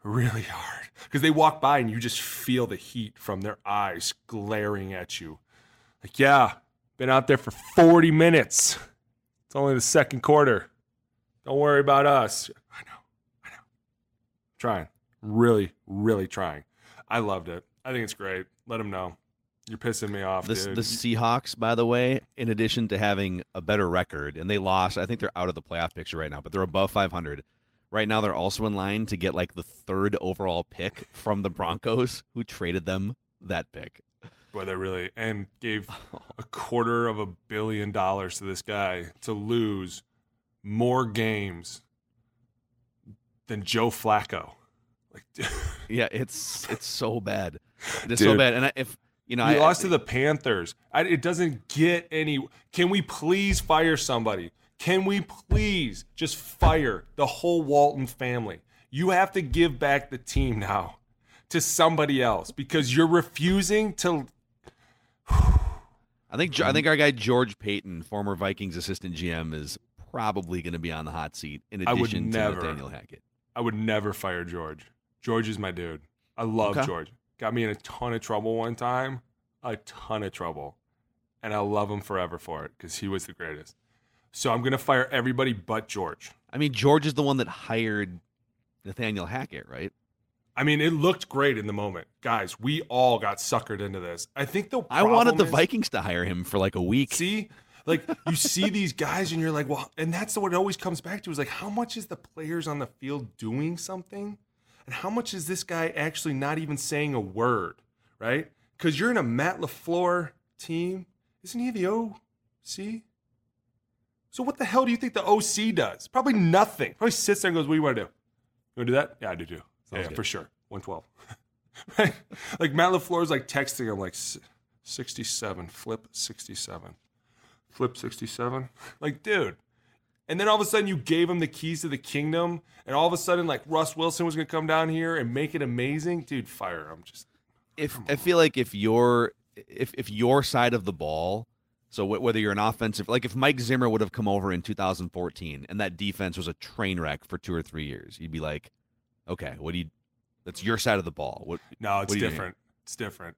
F: Really hard. Because they walk by and you just feel the heat from their eyes glaring at you. Like, yeah, been out there for 40 minutes. It's only the second quarter. Don't worry about us. I know. I know. Trying. Really, really trying. I loved it. I think it's great. Let them know. You're pissing me off, dude.
D: the Seahawks, by the way, in addition to having a better record, and they lost, I think they're out of the playoff picture right now, but they're above 500. Right now, they're also in line to get like the third overall pick from the Broncos, who traded them that pick.
F: Boy, they really and gave a quarter of a billion dollars to this guy to lose more games than Joe Flacco. Like,
D: Yeah, it's it's so bad. It's so bad. And I, if you know,
F: he
D: I,
F: lost to the Panthers. I, it doesn't get any. Can we please fire somebody? Can we please just fire the whole Walton family? You have to give back the team now to somebody else because you're refusing to.
D: I think I mm-hmm. think our guy George Paton, former Vikings assistant GM, is probably going to be on the hot seat in addition to
F: never.
D: Nathaniel Hackett.
F: I would never fire George. George is my dude. I love
D: Okay.
F: George. Got me in a ton of trouble one time, a ton of trouble. And I love him forever for it because he was the greatest. So I'm going to fire everybody but George.
D: I mean, George is the one that hired Nathaniel Hackett, right?
F: I mean, it looked great in the moment. Guys, we all got suckered into this. I think the
D: I wanted the
F: is-
D: Vikings to hire him for like a week.
F: See, like you see these guys, and you're like, well, and that's what it always comes back to is like, how much is the players on the field doing something, and how much is this guy actually not even saying a word, right? Because you're in a Matt LaFleur team, isn't he the OC? So what the hell do you think the OC does? Probably nothing. Probably sits there and goes, "What do you want to do? You want to do that? Yeah, I do too. Yeah, yeah,
D: good.
F: for sure. 112. right? Like Matt LaFleur's like texting him like 67, flip 67. Flip 67. Like, dude. And then all of a sudden you gave him the keys to the kingdom, and all of a sudden like Russ Wilson was going to come down here and make it amazing, dude. Fire I'm Just
D: if I feel like if your if if your side of the ball, so wh- whether you're an offensive, like if Mike Zimmer would have come over in 2014 and that defense was a train wreck for two or three years, you'd be like, okay, what do you? That's your side of the ball. What?
F: no, it's
D: what do you do?
F: different. It's different.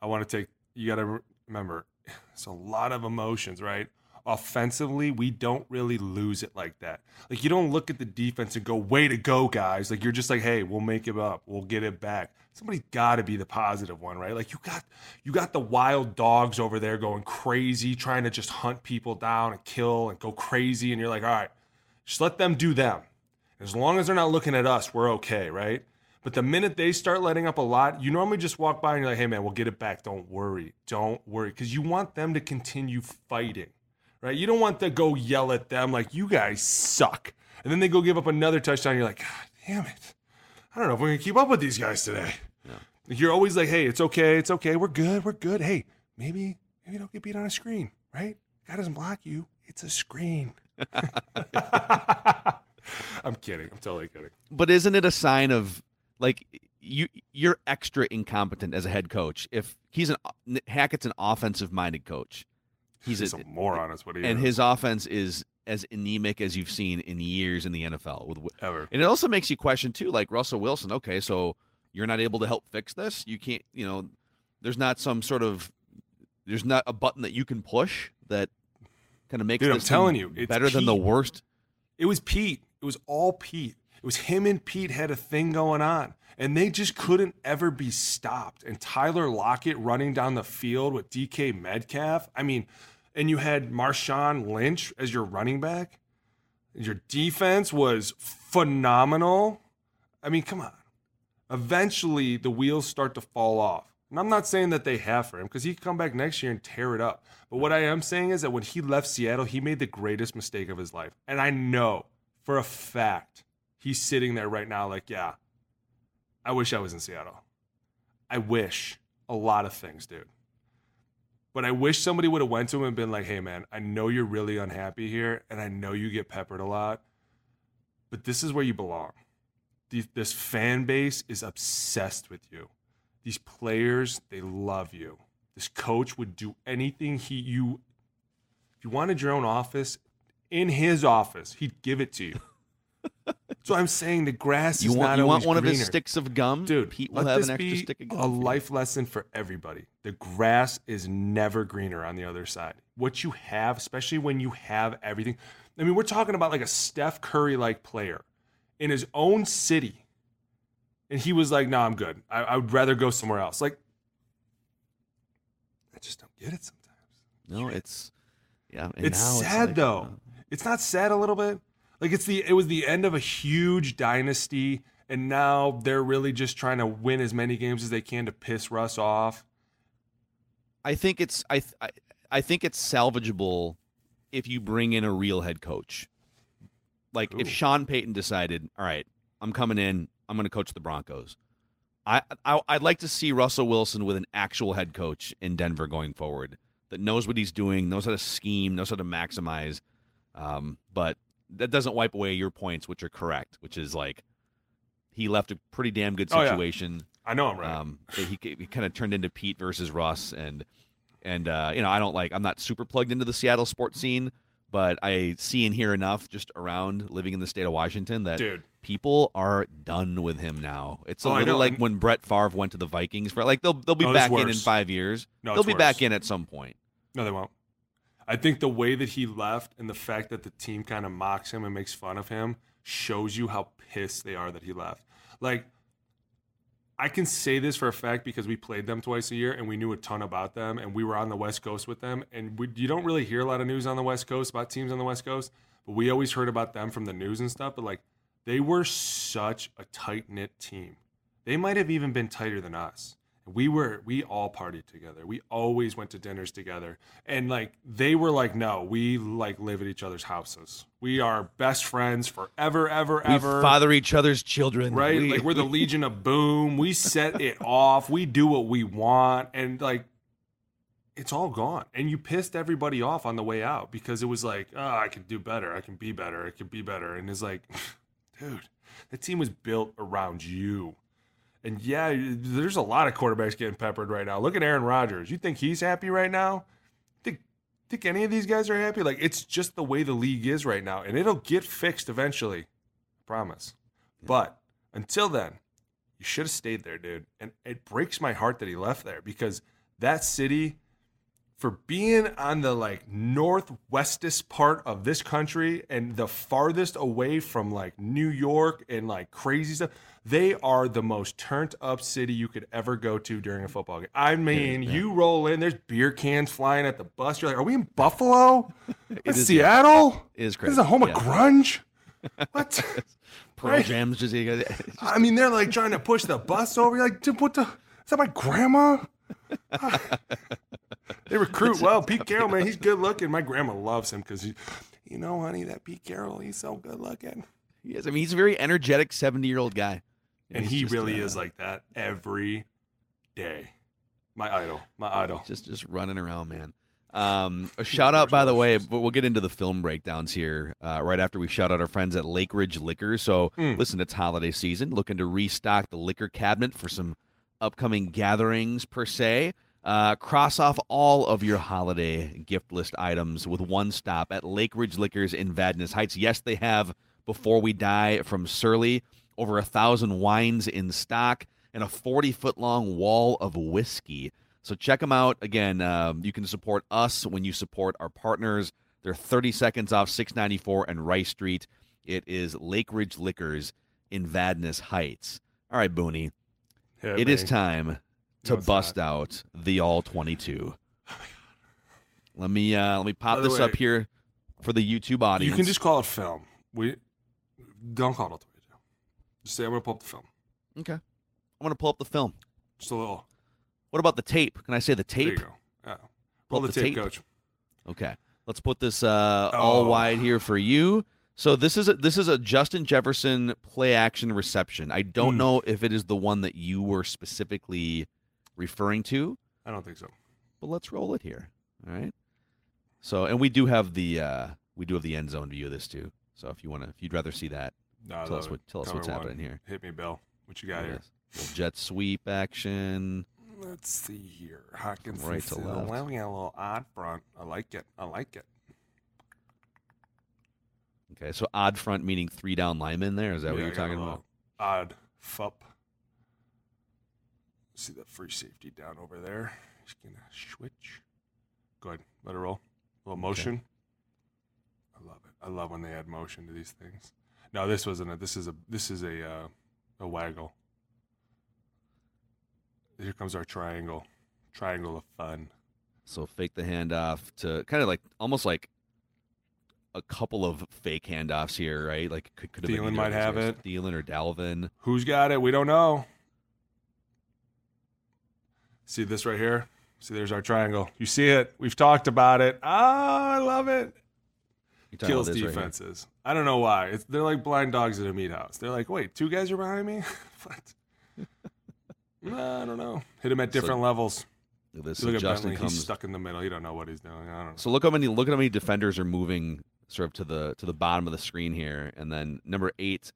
F: I want to take. You got to remember, it's a lot of emotions, right? Offensively, we don't really lose it like that. Like you don't look at the defense and go, "Way to go, guys!" Like you're just like, "Hey, we'll make it up. We'll get it back." Somebody's got to be the positive one, right? Like you got you got the wild dogs over there going crazy, trying to just hunt people down and kill and go crazy, and you're like, "All right, just let them do them." As long as they're not looking at us, we're okay, right? But the minute they start letting up a lot, you normally just walk by and you're like, hey, man, we'll get it back. Don't worry. Don't worry. Because you want them to continue fighting, right? You don't want to go yell at them like, you guys suck. And then they go give up another touchdown. You're like, God damn it. I don't know if we're going to keep up with these guys today. Like, You're always like, hey, it's okay. It's okay. We're good. We're good. Hey, maybe, maybe don't get beat on a screen, right? God doesn't block you. It's a screen. I'm kidding. I'm totally kidding.
D: But isn't it a sign of like you you're extra incompetent as a head coach if he's an Hackett's an offensive minded coach. He's,
F: He's
D: a,
F: a moron, is what he
D: and
F: is.
D: his offense is as anemic as you've seen in years in the NFL. With
F: Ever.
D: and it also makes you question too, like Russell Wilson. Okay, so you're not able to help fix this. You can't, you know, there's not some sort of there's not a button that you can push that kind of makes
F: Dude, I'm telling you,
D: better than the worst.
F: It was Pete. It was all Pete. It was him and Pete had a thing going on. And they just couldn't ever be stopped. And Tyler Lockett running down the field with DK Metcalf. I mean, and you had Marshawn Lynch as your running back. Your defense was phenomenal. I mean, come on. Eventually, the wheels start to fall off. And I'm not saying that they have for him because he could come back next year and tear it up. But what I am saying is that when he left Seattle, he made the greatest mistake of his life. And I know for a fact he's sitting there right now, like, yeah, I wish I was in Seattle. I wish a lot of things, dude. But I wish somebody would have went to him and been like, "Hey, man, I know you're really unhappy here, and I know you get peppered a lot, but this is where you belong. This fan base is obsessed with you. These players, they love you. This coach would do anything he you. If you wanted your own office, in his office, he'd give it to you. so I'm saying the grass
D: You
F: is
D: want
F: not
D: you want one of his sticks of gum,
F: Dude,
D: Pete will have an extra stick of gum.
F: a life lesson for everybody. The grass is never greener on the other side. What you have, especially when you have everything. I mean, we're talking about like a Steph Curry like player in his own city. And he was like, no, I'm good. I, I would rather go somewhere else. Like, I just don't get it sometimes.
D: No, it's yeah. and
F: It's
D: now
F: sad
D: like,
F: though.
D: Uh,
F: It's not sad a little bit. Like it's the it was the end of a huge dynasty, and now they're really just trying to win as many games as they can to piss Russ off.
D: I think it's I, I I think it's salvageable if you bring in a real head coach. Like if Sean Payton decided, all right, I'm coming in, I'm going to coach the Broncos. I, I I'd like to see Russell Wilson with an actual head coach in Denver going forward that knows what he's doing, knows how to scheme, knows how to maximize. Um, but that doesn't wipe away your points, which are correct, which is like he left a pretty damn good
F: Oh, yeah.
D: situation.
F: I know I'm right.
D: Um, he, he kind of turned into Pete versus Russ, and and uh, you know I don't like I'm not super plugged into the Seattle sports scene, but I see and hear enough just around living in the state of Washington that
F: Dude.
D: people are done with him now. It's a
F: Oh,
D: little like when Brett Favre went to the Vikings for like they'll they'll be
F: No,
D: back in in five years.
F: No,
D: they'll be back in at some point.
F: No, they won't. I think the way that he left and the fact that the team kind of mocks him and makes fun of him shows you how pissed they are that he left. Like, I can say this for a fact because we played them twice a year and we knew a ton about them and we were on the West Coast with them. And we, you don't really hear a lot of news on the West Coast about teams on the West Coast, but we always heard about them from the news and stuff. But like, they were such a tight knit team. They might have even been tighter than us. We were we all partied together. We always went to dinners together. And like they were like, no, we like live at each other's houses. We are best friends forever, ever,
D: We
F: ever.
D: father each other's children,
F: right?
D: We-
F: like we're the Legion of Boom. We set it off. We do what we want. And like it's all gone. And you pissed everybody off on the way out because it was like, oh, I can do better. I can be better. I can be better. And it's like, dude, the team was built around you. And yeah, there's a lot of quarterbacks getting peppered right now. Look at Aaron Rodgers. You think he's happy right now? Think think any of these guys are happy? Like it's just the way the league is right now, and it'll get fixed eventually. promise. But until then, you should have stayed there, dude. And it breaks my heart that he left there because that city for being on the like northwestest part of this country and the farthest away from like New York and like crazy stuff, they are the most turned up city you could ever go to during a football game. I mean, you roll in, there's beer cans flying at the bus. You're like, are we in Buffalo? In
D: is,
F: Seattle?
D: It is
F: This
D: crazy.
F: is a home of grunge. What?
D: Pearl
F: Right.
D: Jam's just
F: I mean, they're like trying to push the bus over. You're like, what the? Is that my grandma? they recruit well. Pete Carroll, man, he's good looking. My grandma loves him because, you know, honey, that Pete Carroll, he's so good looking.
D: Yes, I mean he's a very energetic seventy-year-old guy,
F: And
D: he's
F: he
D: just,
F: really
D: uh,
F: is like that every day. My idol. My idol.
D: just just running around, man. Um, a shout out, by the way, but we'll get into the film breakdowns here uh, right after we shout out our friends at Lake Ridge Liquor. So,
F: Mm.
D: listen, it's holiday season, looking to restock the liquor cabinet for some upcoming gatherings per se. Uh, cross off all of your holiday gift list items with one stop at Lake Ridge Liquors in Vadnais Heights. Yes, they have Before We Die from Surly, over a thousand wines in stock, and a 40 foot long wall of whiskey. So check them out. Again, um, you can support us when you support our partners. They're 30 seconds off 694 and Rice Street. It is Lake Ridge Liquors in Vadnais Heights. All right, Booney. It is
F: me.
D: time to
F: No,
D: bust
F: not.
D: out the all 22. Let me uh, let me pop this
F: way,
D: up here for the YouTube audience.
F: You can just call it film. We don't call it all 22. Just say, I'm going to pull up the film.
D: okay. I'm gonna pull up the film.
F: Just a little.
D: What about the tape? Can I say the
F: There you
D: tape?
F: go. Yeah.
D: Pull
F: Pull
D: up
F: the
D: the
F: tape,
D: tape.
F: coach.
D: Okay, let's put this uh, all
F: Oh.
D: wide here for you. So this is a, this is a Justin Jefferson play action reception. I don't
F: Hmm.
D: know if it is the one that you were specifically referring to,
F: I don't think so.
D: but let's roll it here. All right. So and we do have the uh, we do have the end zone view of this too. So if you want to, if you'd rather see that,
F: No,
D: tell us what tell us what's
F: one.
D: happening here.
F: Hit me, Bill. What you got here?
D: Yes. Little jet sweep action.
F: Let's see here. Hawkins
D: Right to left.
F: Well, we got a little odd front. I like it. I like it.
D: Okay, so odd front meaning three down linemen. There is that what you're
F: I got a
D: talking about?
F: Odd fup. See that free safety down over there. He's gonna switch. Go ahead. Let it roll. A little motion. I love it. I love when they add motion to these things. No, this wasn't a. This is a. This is a. Uh, a waggle. Here comes our triangle. Triangle of fun.
D: So fake the handoff to kind of like almost like a couple of fake handoffs here, right? Like could, could have been
F: Thielen
D: either
F: might have it.
D: Thielen or Dalvin.
F: Who's got it? We don't know. See this right here? See, there's our triangle. You see it? We've talked about it. Oh, I love it. Kills
D: this right
F: defenses. I don't know why. It's, they're like blind dogs at a meat house. They're like, wait, two guys are behind me? what? no, I don't know. Hit him at
D: So-
F: different levels.
D: This.
F: Look at
D: Justin
F: Bentley.
D: comes.
F: He's stuck in the middle. He don't know what he's doing. I don't know.
D: So look how many look at how many defenders are moving sort of to the to the bottom of the screen here, and then number eight,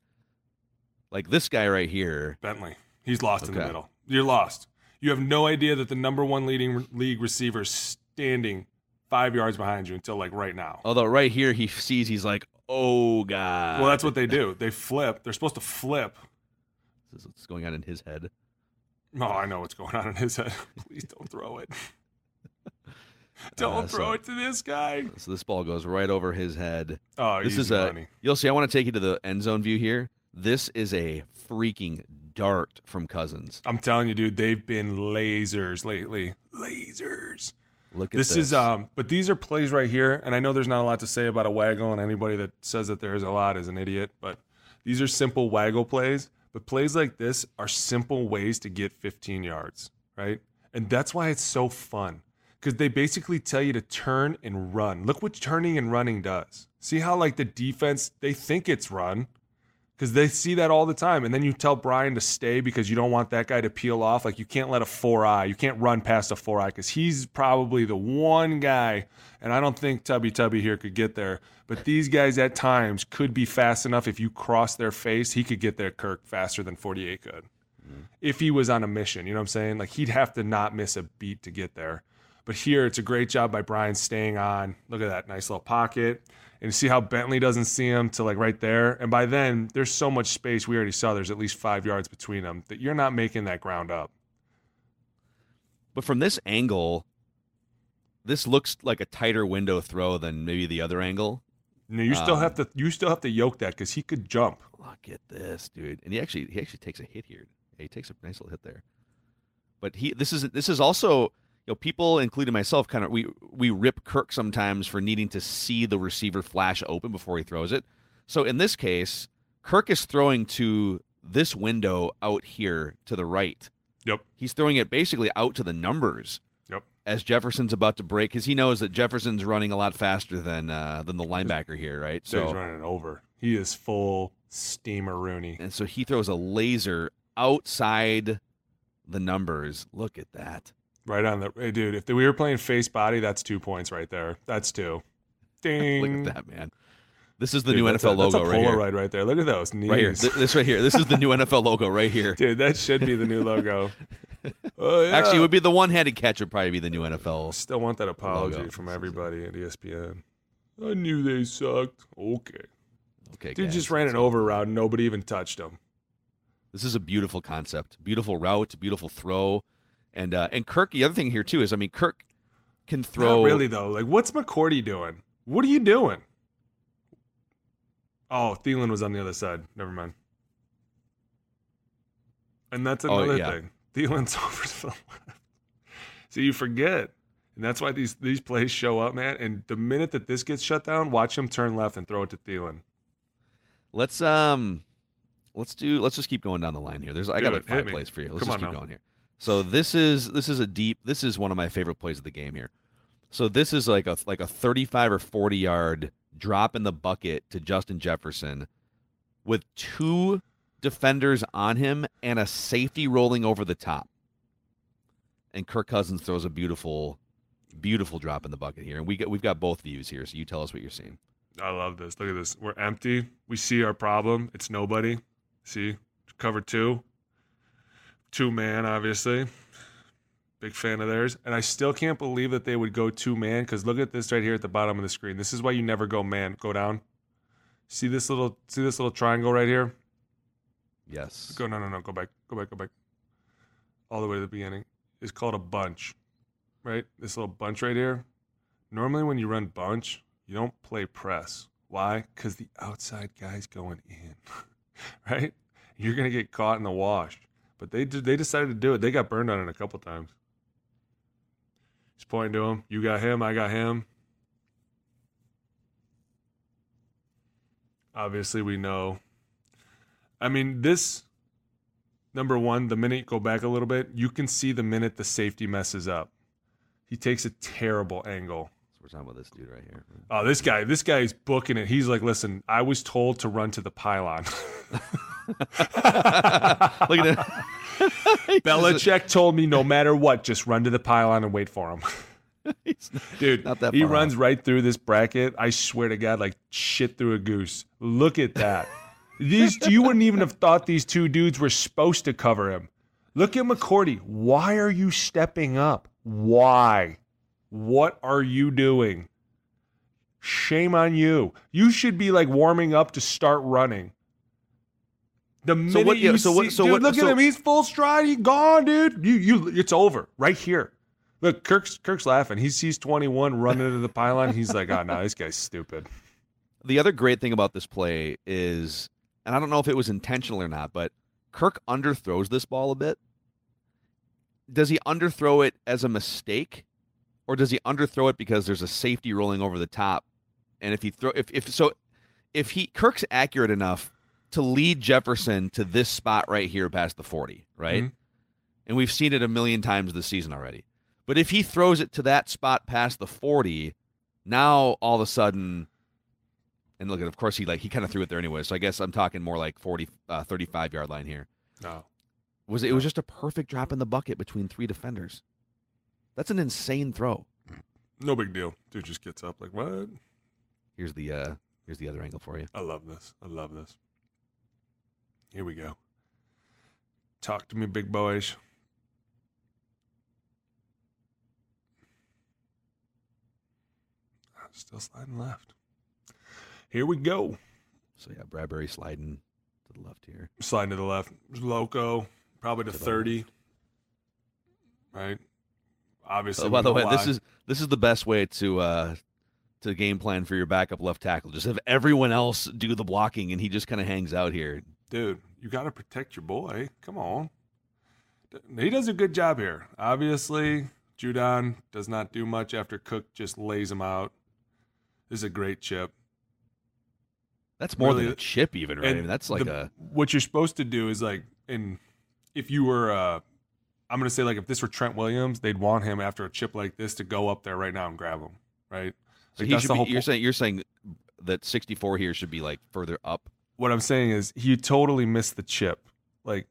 D: like this guy right here.
F: Bentley. He's lost in the middle. You're lost. You have no idea that the number one leading league receiver standing five yards behind you until like right now.
D: Although right here he sees he's like, oh god.
F: Well, that's what they do. They flip. They're supposed to flip.
D: This is what's going on in his head.
F: Oh, I know what's going on in his head. Please don't throw it. don't
D: Uh,
F: throw
D: so-
F: it to this guy.
D: So this ball goes right over his head.
F: Oh,
D: this is a
F: money.
D: you'll see i want to take you to the end zone view here this is a freaking dart from cousins
F: I'm telling you, dude. They've been lasers lately. Lasers.
D: Look at
F: This,
D: this,
F: is um, but these are plays right here, and I know there's not a lot to say about a waggle, and anybody that says that there is a lot is an idiot. But these are simple waggle plays. But plays like this are simple ways to get 15 yards, right? And that's why it's so fun because they basically tell you to turn and run. Look what turning and running does. See how like the defense they think it's run because they see that all the time. And then you tell Brian to stay because you don't want that guy to peel off. Like you can't let a four eye, you can't run past a four eye because he's probably the one guy. And I don't think Tubby Tubby here could get there. But these guys at times could be fast enough. If you cross their face, he could get there, Kirk, faster than 48 could. Mm-hmm. If he was on a mission, you know what I'm saying? Like he'd have to not miss a beat to get there. But here, it's a great job by Brian staying on. Look at that nice little pocket. And see how Bentley doesn't see him to like right there. And by then, there's so much space. We already saw there's at least five yards between them that you're not making that ground up.
D: But from this angle, this looks like a tighter window throw than maybe the other angle.
F: No, you still
D: Um,
F: have to you still have to yoke that because he could jump.
D: Look at this, dude. And he actually he actually takes a hit here. He takes a nice little hit there. But he this is this is also you know people including myself kind of we we rip Kirk sometimes for needing to see the receiver flash open before he throws it. So in this case, Kirk is throwing to this window out here to the right.
F: Yep.
D: He's throwing it basically out to the numbers
F: Yep.
D: as Jefferson's about to break because he knows that Jefferson's running a lot faster than uh, than the linebacker here, right?
F: So he's running over. He is full steamer Rooney.
D: and so he throws a laser outside the numbers. Look at that.
F: Right on the hey, dude. If we were playing face body, that's two points right there. That's two. Ding.
D: Look at that, man. This is the
F: Dude,
D: new NFL
F: a, that's
D: logo
F: a
D: right here.
F: Polaroid right there. Look at those knees.
D: Right here. This right here. This is the new NFL logo right here.
F: Dude, that should be the new logo. oh, yeah.
D: Actually, it would be the one-handed catch would probably be the new NFL.
F: Still want that apology
D: Logo.
F: from everybody at ESPN. I knew they sucked. Okay.
D: Okay,
F: Dude
D: guys.
F: just ran an over route and nobody even touched him.
D: This is a beautiful concept, beautiful route, beautiful throw, and uh, and Kirk. The other thing here too is, I mean, Kirk can throw.
F: Not really though. Like, what's McCourty doing? What are you doing? Oh, Thielen was on the other side. Never mind. And that's
D: Oh,
F: another
D: yeah.
F: thing. Thielen's over to the left. So you forget. And that's why these these plays show up, man. And the minute that this gets shut down, watch him turn left and throw it to Thielen.
D: Let's um, let's do. Let's just keep going down the line here. There's I got
F: it.
D: like five plays for you. Let's
F: Come
D: just
F: on
D: keep
F: now.
D: going here. So this is this is a deep. This is one of my favorite plays of the game here. So this is like a like a 35 or 40 yard drop in the bucket to Justin Jefferson, with two defenders on him and a safety rolling over the top. And Kirk Cousins throws a beautiful, beautiful drop in the bucket here, and we got we've got both views here. So you tell us what you're seeing.
F: I love this. Look at this. We're empty. We see our problem. It's nobody. See? Cover two. Two man, obviously. Big fan of theirs. And I still can't believe that they would go two man because look at this right here at the bottom of the screen. This is why you never go man. Go down. See this little see this little triangle right here?
D: Yes.
F: Go no no no. Go back. Go back. Go back. All the way to the beginning. It's called a bunch. Right? This little bunch right here. Normally when you run bunch, you don't play press. Why? Because the outside guy's going in. right? You're gonna get caught in the wash. But they they decided to do it. They got burned on it a couple times. He's pointing to him. You got him, I got him. Obviously we know. I mean, this number one, the minute go back a little bit, you can see the minute the safety messes up. He takes a terrible angle.
D: So we're talking about this dude right here.
F: Oh, this guy, this guy's booking it. He's like, listen, I was told to run to the pylon.
D: Look at that.
F: Belichick told me no matter what, just run to the pylon and wait for him.
D: Not-
F: Dude,
D: Not that
F: he runs right through this bracket. I swear to God, like shit through a goose. Look at that. these you wouldn't even have thought these two dudes were supposed to cover him. Look at McCourty. Why are you stepping up? Why? What are you doing? Shame on you. You should be like warming up to start running. The minute
D: what-
F: you
D: so what-
F: see,
D: so
F: dude,
D: what-
F: look
D: so-
F: at him. He's full stride. He's gone, dude. You, you, it's over right here. Look, Kirk's Kirk's laughing. He sees 21 running into the pylon. He's like, ah, oh, no, this guy's stupid.
D: The other great thing about this play is, and I don't know if it was intentional or not, but Kirk underthrows this ball a bit. Does he underthrow it as a mistake, or does he underthrow it because there's a safety rolling over the top? And if he throw, if if so, if he Kirk's accurate enough to lead Jefferson to this spot right here past the 40, right?
F: Mhm.
D: And we've seen it a million times this season already. But if he throws it to that spot past the 40, now all of a sudden And look, at of course, he like he kind of threw it there anyway. So I guess I'm talking more like 40, uh, 35 yard line here.
F: No.
D: Was it, it was just a perfect drop in the bucket between three defenders. That's an insane throw.
F: No big deal. Dude just gets up like, what?
D: Here's the uh here's the other angle for you.
F: I love this. I love this. Here we go. Talk to me, big boys. Still sliding left. Here we go.
D: So yeah, Bradbury sliding to the left here.
F: Sliding to the left. Loco, probably to,
D: To
F: 30. Right? Obviously.
D: Oh, by the way,
F: why.
D: this is this is the best way to uh to game plan for your backup left tackle. Just have everyone else do the blocking, and he just kind of hangs out here.
F: Dude, you got to protect your boy. Come on. He does a good job here. Obviously, Judon does not do much after Cook just lays him out. This is a great chip.
D: That's more than a chip, even right? I mean, that's like
F: the-
D: a
F: what you're supposed to do is like, and if you were, uh, I'm gonna say like if this were Trent Williams, they'd want him after a chip like this to go up there right now and grab him, right?
D: so
F: Like,
D: he
F: that's
D: should
F: the
D: be, you're
F: po-
D: saying you're saying that 64 here should be like further up.
F: What I'm saying is he totally missed the chip. Like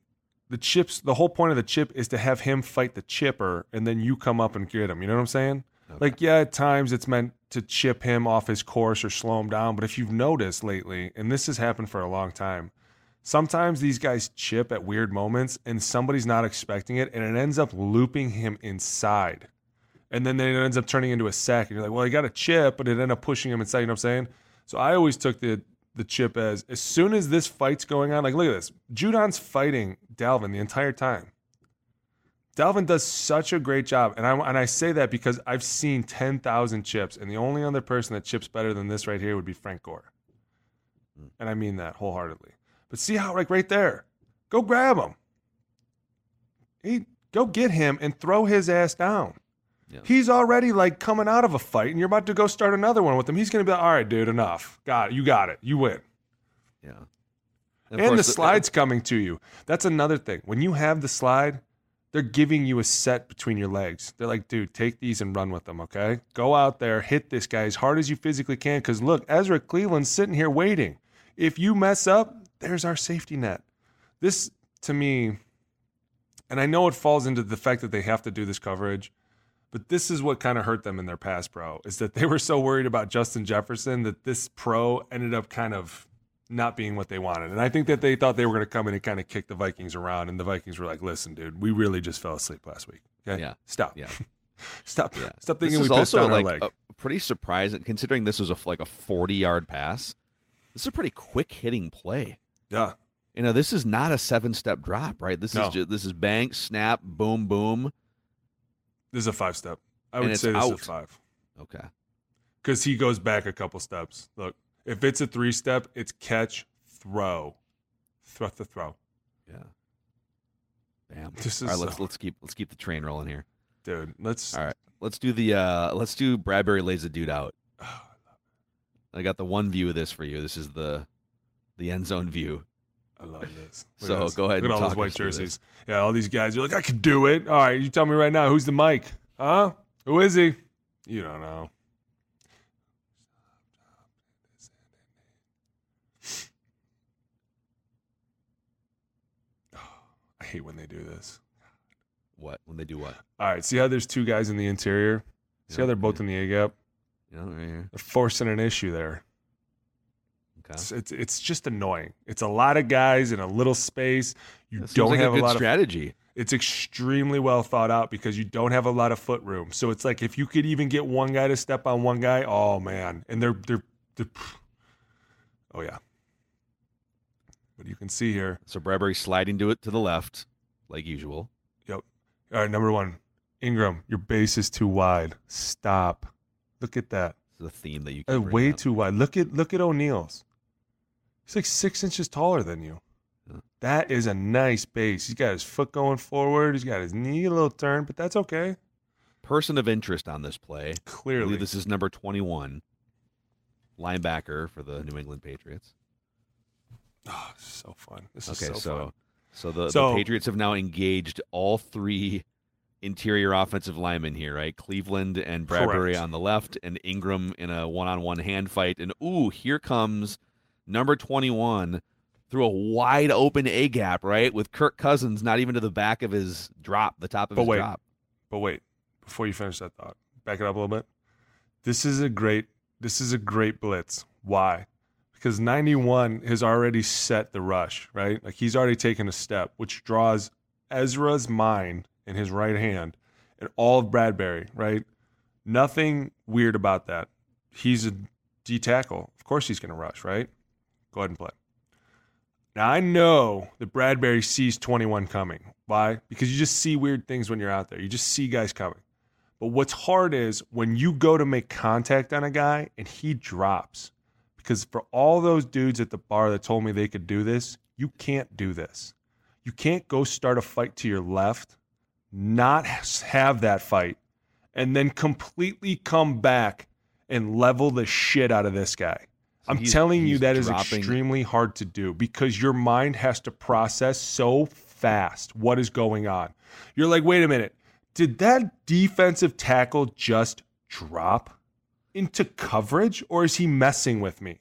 F: the chips, the whole point of the chip is to have him fight the chipper and then you come up and get him. You know what I'm saying? Like, yeah, at times it's meant to chip him off his course or slow him down. But if you've noticed lately, and this has happened for a long time, sometimes these guys chip at weird moments and somebody's not expecting it and it ends up looping him inside. And then it ends up turning into a sack. And you're like, well, he got a chip, but it ended up pushing him inside. You know what I'm saying? So I always took the the chip as as soon as this fight's going on, like look at this. Judon's fighting Dalvin the entire time. Dalvin does such a great job, and I and I say that because I've seen ten thousand chips, and the only other person that chips better than this right here would be Frank Gore, hmm. and I mean that wholeheartedly. But see how like right there, go grab him. He go get him and throw his ass down.
D: Yeah.
F: He's already like coming out of a fight, and you're about to go start another one with him. He's gonna be like, all right, dude, enough. Got it. You got it. You win.
D: Yeah.
F: And,
D: of
F: the slide's uh, coming to you. That's another thing. When you have the slide, they're giving you a set between your legs. They're like, dude, take these and run with them, okay? Go out there, hit this guy as hard as you physically can. Because look, Ezra Cleveland's sitting here waiting. If you mess up, there's our safety net. This, to me, and I know it falls into the fact that they have to do this coverage, but this is what kind of hurt them in their pass pro is that they were so worried about Justin Jefferson that this pro ended up kind of not being what they wanted. And I think that they thought they were going to come in and kind of kick the Vikings around. And the Vikings were like, listen, dude, we really just fell asleep last week. Okay.
D: Yeah.
F: Stop.
D: Yeah.
F: Stop.
D: Yeah.
F: Stop
D: This
F: thinking we
D: is
F: pissed
D: also like pretty surprising considering this was a like a 40 yard pass. This is a pretty quick hitting play.
F: yeah.
D: You know, this is not a seven step drop, right? This
F: No.
D: is just, this is bang, snap, boom, boom.
F: This is a five step. I would say this
D: out.
F: is a five
D: Okay.
F: because he goes back a couple steps. Look, if it's a three step, it's catch, throw, throw, the throw.
D: Yeah. Bam.
F: This
D: All right,
F: is
D: let's let's keep let's keep the train rolling here.
F: Dude, let's.
D: All right. Let's do the uh let's do Bradbury lays a dude out. I got the one view of this for you. This is the the end zone view.
F: I love this. Look
D: So,
F: this.
D: go ahead
F: Look
D: and
F: at all those white jerseys. Yeah, all these guys. You're like, I could do it. All right, you tell me right now. Who's the Mike? Huh? Who is he? You don't know. I hate when they do this.
D: What? When they do what?
F: All right, see how there's two guys in the interior? See how they're both
D: yeah.
F: in the A gap?
D: Know, right here.
F: They're forcing an issue there.
D: Okay.
F: It's, it's it's just annoying. It's a lot of guys in a little space. You
D: That
F: don't
D: like
F: have
D: a good
F: lot of
D: strategy.
F: it's extremely well thought out because you don't have a lot of foot room. So it's like if you could even get one guy to step on one guy, oh man, and they're they're, they're oh yeah. But you can see here,
D: So Bradbury sliding to it to the left, like usual.
F: yep. All right, number one, Ingram, your base is too wide. Stop. Look at that.
D: It's the theme that you
F: Uh, way
D: up.
F: too wide. Look at look at O'Neill's. He's like six inches taller than you. That is a nice base. He's got his foot going forward. He's got his knee a little turned, but that's okay.
D: person of interest on this play.
F: Clearly,
D: this is number 21, linebacker for the New England Patriots.
F: Oh, this is so fun. This is
D: Okay,
F: so,
D: so
F: fun.
D: so the,
F: So-
D: the Patriots have now engaged all three interior offensive linemen here, right? Cleveland and Bradbury
F: Correct.
D: on the left, and Ingram in a one-on-one hand fight. And ooh, here comes number twenty-one through a wide open A gap, right? With Kirk Cousins not even to the back of his drop, the top of
F: But
D: his
F: wait.
D: drop.
F: But wait, before you finish that thought, back it up a little bit. This is a great this is a great blitz. Why? Because 91 has already set the rush, right? Like he's already taken a step, which draws Ezra's mind in his right hand and all of Bradbury, right? Nothing weird about that. He's a D tackle. Of course he's going to rush, right? Go ahead and play. Now I know that Bradbury sees 21 coming. Why? Because you just see weird things when you're out there. You just see guys coming. But what's hard is when you go to make contact on a guy and he drops. Because for all those dudes at the bar that told me they could do this, you can't do this. You can't go start a fight to your left, not have that fight, and then completely come back and level the shit out of this guy. I'm telling you that is extremely hard to do because your mind has to process so fast what is going on. You're like, wait a minute, did that defensive tackle just drop into coverage or is he messing with me?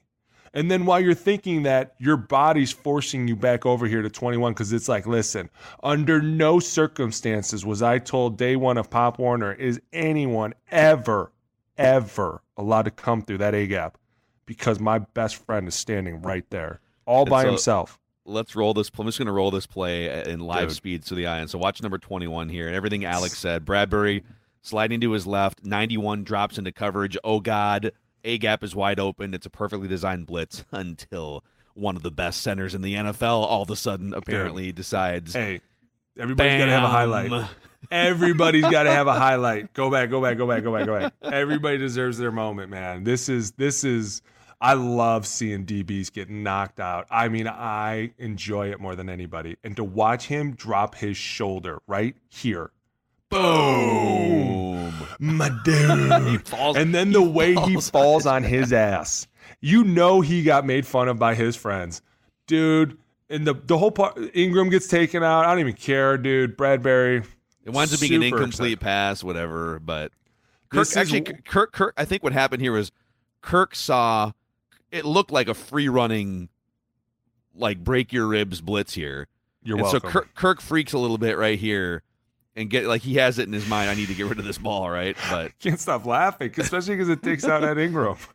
F: And then while you're thinking that, your body's forcing you back over here to 21 because it's like, listen, under no circumstances was I told day one of Pop Warner is anyone ever, ever allowed to come through that A gap because my best friend is standing right there all by
D: so-
F: himself.
D: let's roll this. I'm just going to roll this play uh, in live
F: Dude.
D: speed to the eye. And so watch number 21 here. And everything Alex said. Bradbury sliding to his left. 91 drops into coverage. Oh God, a gap is wide open. It's a perfectly designed blitz until one of the best centers in the NFL all of a sudden apparently decides.
F: Hey, everybody's got to have a highlight. Everybody's got to have a highlight. Go back, go back, go back, go back, go back. Everybody deserves their moment, man. This is this is. I love seeing DBs get knocked out. I mean, I enjoy it more than anybody. And to watch him drop his shoulder right here, boom, my dude,
D: falls-
F: and then the
D: he
F: way he
D: falls
F: falls
D: on
F: on his ass, you know he got made fun of by his friends, dude. And the the whole part, Ingram gets taken out. I don't even care, dude. Bradbury.
D: It winds up being an incomplete
F: upset.
D: pass, whatever. But Kirk
F: This is-
D: actually, Kirk, Kirk. I think what happened here was Kirk saw it looked like a free running, like break your ribs blitz here.
F: You're
D: and
F: welcome.
D: so Kirk, Kirk freaks a little bit right here, and get like he has it in his mind. I need to get rid of this ball, right? But
F: can't stop laughing, especially because it takes out Ed Ingram.